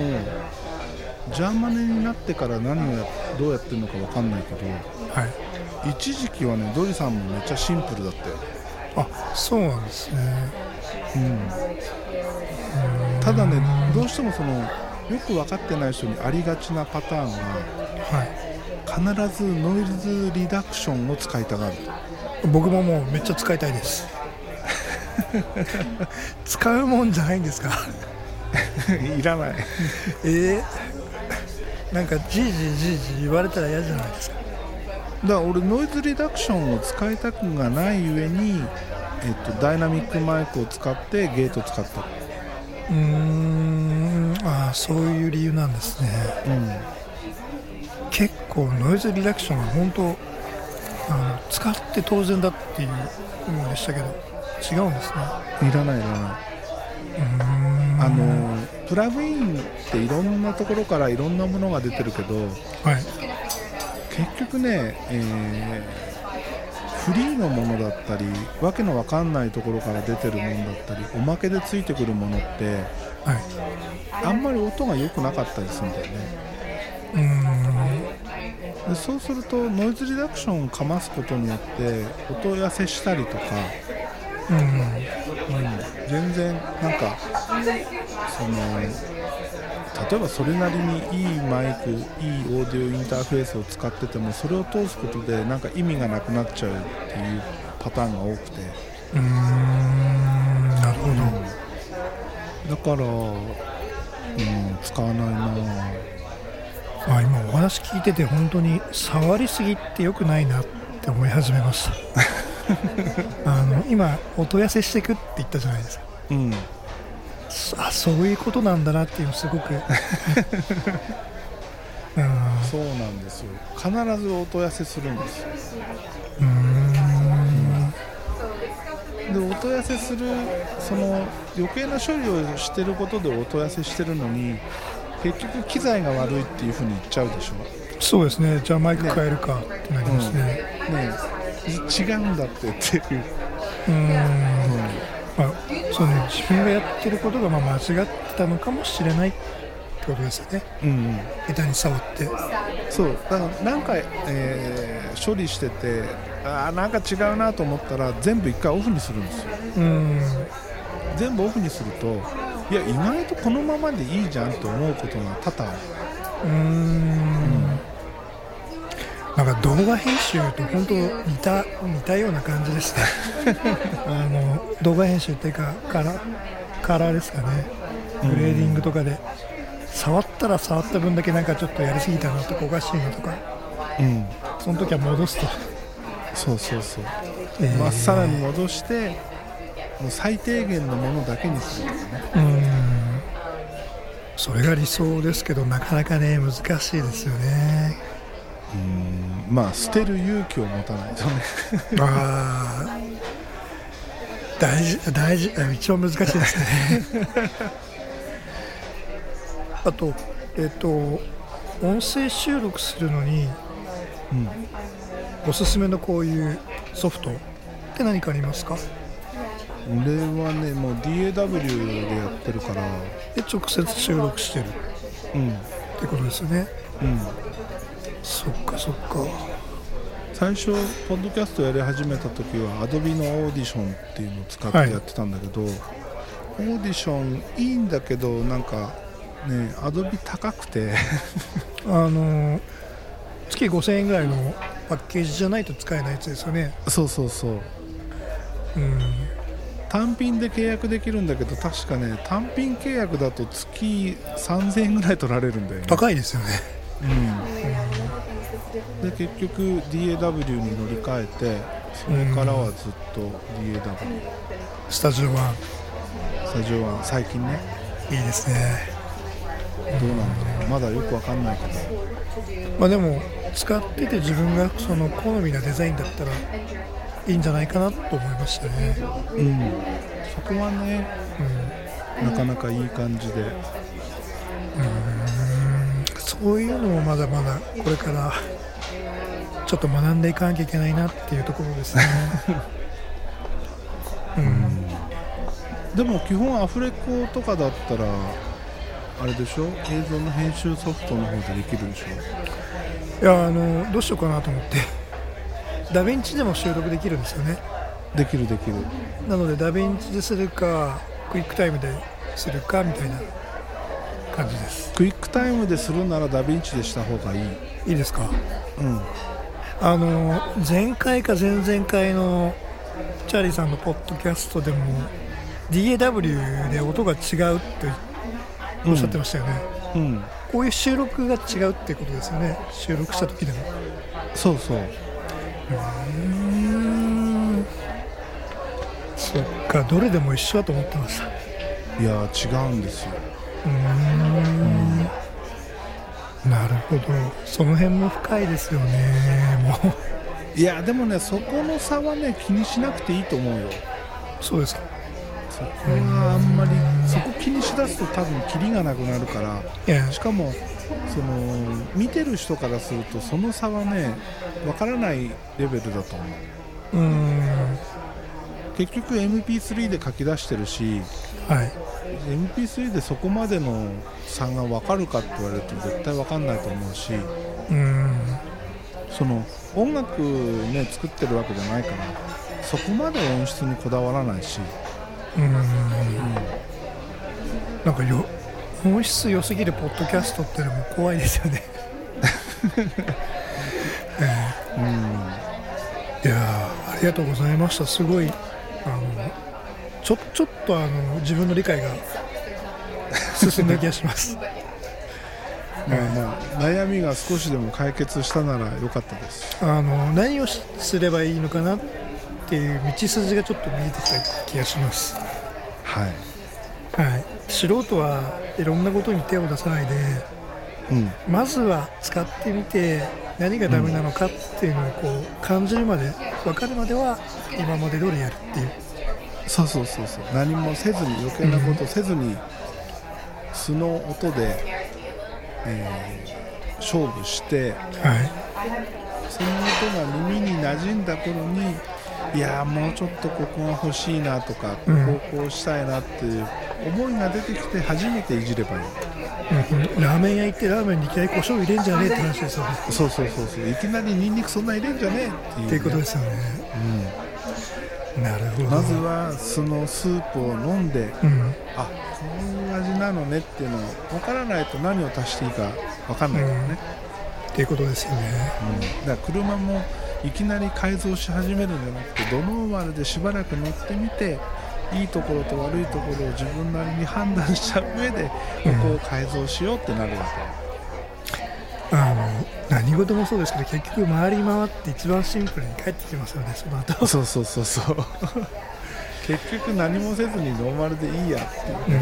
ジャーマネになってから何をやどうやってるのか分かんないけどはい。一時期はねドリさんもめっちゃシンプルだったよ、あそうなんですね。うん、ただねどうしてもそのよく分かってない人にありがちなパターンがはい。必ずノイズリダクションを使いたがると。僕ももうめっちゃ使いたいです。使うもんじゃないんですか？いらない。えー、なんかじいじいじいじ言われたら嫌じゃないですか？だから俺ノイズリダクションを使いたくがないゆえに、えっと、ダイナミックマイクを使ってゲート使った、うーん。ああそういう理由なんですね。うん、結構ノイズリダクションは本当あの使って当然だっていう思いでしたけど違うんですね。いらないいらない。あのプラグインっていろんなところからいろんなものが出てるけどはい。結局ね、えーフリーのものだったりわけのわかんないところから出てるものだったりおまけでついてくるものってはい。あんまり音が良くなかったりするんだよね。でそうするとノイズリダクションをかますことによって音痩せしたりとか、うん。うん、全然なんかその例えばそれなりにいいマイクいいオーディオインターフェースを使っててもそれを通すことでなんか意味がなくなっちゃうっていうパターンが多くて。うーんなるほど。だから、うん、使わないなあ今お話聞いてて本当に触りすぎって良くないなって思い始めました。あの今音痩せしていくって言ったじゃないですか。うん。そあそういうことなんだなっていうのすごく。うん。そうなんですよ。必ず音痩せするんですよ。うーん。で音痩せするその余計な処理をしてることで音痩せしてるのに結局機材が悪いっていうふうに言っちゃうでしょ？そうですね。じゃあマイク変えるかってなりますね。ね。違うんだってっていう、うーんまあそうね自分がやってることがまあ間違ってたのかもしれないってことですよね。うんうん、下手に触って。そう。だから何回、えー処理しててあーなんか違うなと思ったら全部一回オフにするんですよ。うーん。全部オフにするといや意外とこのままでいいじゃんと思うことが多々ある。うーんなんか動画編集と本当似た似たような感じでした あの動画編集っていうかカラーカラーですかね。グレーディングとかで触ったら触った分だけなんかちょっとやりすぎたなとかおかしいなとか。うん。その時は戻すと、そうそうそう、えー。まっさらに戻してもう最低限のものだけにするとかね。うーん。それが理想ですけどなかなかね難しいですよね。うんまあ捨てる勇気を持たないとね。ああ大事大事あ一番難しいですね。あとえっ、と音声収録するのにうん。おすすめのこういうソフトって何かありますか？俺はねもう DAW でやってるから。で直接収録してる。っうん。てことですよね。うんそっかそっか。最初ポッドキャストやり始めた時は Adobe のオーディションっていうのを使ってはい。やってたんだけど、オーディションいいんだけどなんかね Adobe 高くて。あの月5000円ぐらいのパッケージじゃないと使えないやつですよね。そうそうそう。うん。単品で契約できるんだけど確かね単品契約だと月3000円ぐらい取られるんだよね、高いですよね。うん、で結局 DAW に乗り換えてそれからはずっと DAW スタジオはスタジオは最近ね。いいですね。どうなんだろう。まだよくわかんないけど。まあでも使ってて自分がその好みなデザインだったらいいんじゃないかなと思いましたね、うん。そこはねうん、なかなかいい感じでそういうのもまだまだこれからちょっと学んでいかなきゃいけないなっていうところですね、うん、でも基本アフレコとかだったらあれでしょ？映像の編集ソフトの方でできるでしょ？いやあのどうしようかなと思って。ダヴィンチでも収録できるんですよね。できるできる。なのでダヴィンチでするかクイックタイムでするかみたいな感じです。クイックタイムでするならダヴィンチでした方がいい。いいですか？うん。あの前回か前々回のチャーリーさんのポッドキャストでも DAW で音が違うっておっしゃってましたよね、うん。こういう収録が違うってことですよね。収録した時でも。そうそう。うんそっかどれでも一緒だと思ってました。いや違うんですようーん。なるほど。その辺も深いですよね。もう。いやでもねそこの差はね気にしなくていいと思うよ。そうですか。そこはあんまりそこ気にしだすと多分キリがなくなるから。しかもその見てる人からするとその差はねわからないレベルだと思う。うーん。結局 MP3 で書き出してるしはい。MP3 でそこまでの差が分かるかって言われると絶対分かんないと思うしうーん。その音楽ね作ってるわけじゃないからそこまで音質にこだわらないし、うーん。なんかよ音質良すぎるポッドキャストってのも怖いですよね。いやーありがとうございました。すごいあのちょちょっとあの自分の理解が進んだ気がします。まあまあ悩みが少しでも解決したなら良かったです。あの何をしすればいいのかなっていう道筋がちょっと見えてきた気がします。はい。はい、素人はいろんなことに手を出さないでうん。まずは使ってみて何がダメなのかっていうのをこう感じるまで分かるまでは今まで通りやるっていうそうそうそうそう。何もせずに余計なことせずに素の音で、えー勝負してはい。その音が耳に馴染んだ頃にいやーもうちょっとここが欲しいなとか、うん。こうこうしたいなっていう思いが出てきて初めていじればいい。うん。うんラーメン屋行ってラーメンにいきなり胡椒入れんじゃねえって話ですよ。ねそうそうそうそう。いきなりニンニクそんな入れんじゃねえっていう,、っていうことですよねなるほど。まずは素のスープを飲んでうん。あこういう味なのねっていうのを分からないと何を足していいか分かんないからね、っていうことですよね。うん。だから車もいきなり改造し始めるんじゃなくてドノーマルでしばらく乗ってみていいところと悪いところを自分なりに判断した上でここを改造しようってなるわあの何事もそうですけど結局回り回って一番シンプルに帰ってきますよねその後。け、そうそうそうそう。結局何もせずにノーマルでいいやっていう、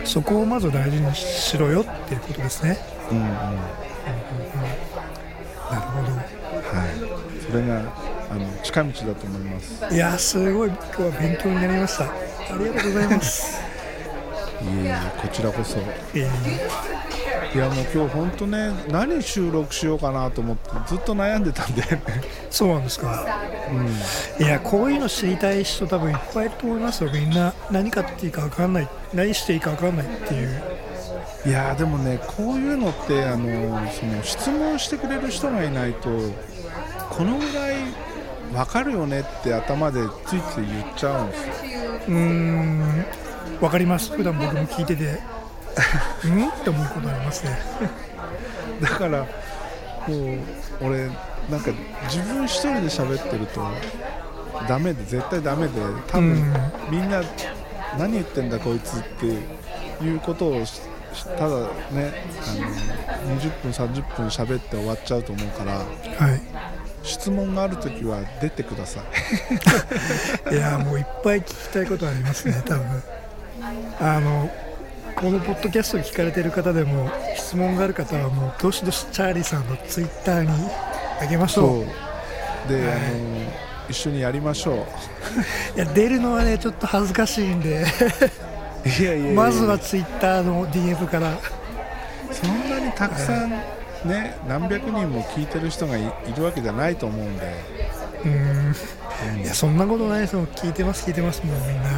うん。そこをまず大事にしろよっていうことですね。うんうんなるほはい、それがあの近道だと思います。どいやすごい今日は勉強になりました。ありがとうございます。いえいえこちらこそ。えーいやもう今日本当ね何収録しようかなと思ってずっと悩んでたんで、そうなんですか。うん、いやこういうの知りたい人多分いっぱいいると思いますよ。みんな何買っていいか分かんない。何していいか分かんないっていう。いやーでもねこういうのってあのその質問してくれる人がいないとこのぐらい分かるよねって頭でついつい言っちゃうんですよ。うーん。分かります。普段僕も聞いててうん？って思うことありますね。だからこう俺なんか自分一人で喋ってるとダメで絶対ダメで多分、うん。みんな何言ってんだこいつっていうことをただねあの20分30分喋って終わっちゃうと思うからはい。質問があるときは出てください。いやもういっぱい聞きたいことありますね多分。あのこのポッドキャスト聞かれてる方でも質問がある方はもうどしどしチャーリーさんのツイッターにあげましょう。そう。で、あの一緒にやりましょいや出るのはねちょっと恥ずかしいんで。ういやいやまずはツイッターの DM から。そんなにたくさんね何百人も聞いてる人がいいるわけじゃないと思うんで、うーん。うんいやそんなことないですもん聞いてます聞いてますもうみんな。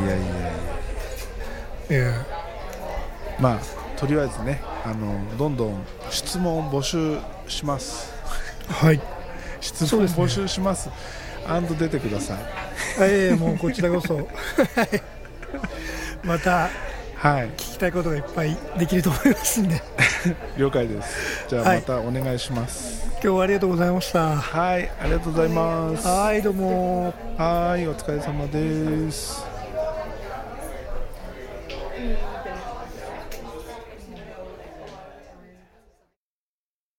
いやいやいやいやまあとりあえずねあのどんどん質問を募集します。はい。質問募集します。アンド出てください。ええもうこちらこそ。は いまたはい。聞きたいことがいっぱいできると思いますんで。了解です。じゃあはい。またお願いします。今日はありがとうございました。はい、ありがとうございます。はいどうも。はいお疲れ様です Mm.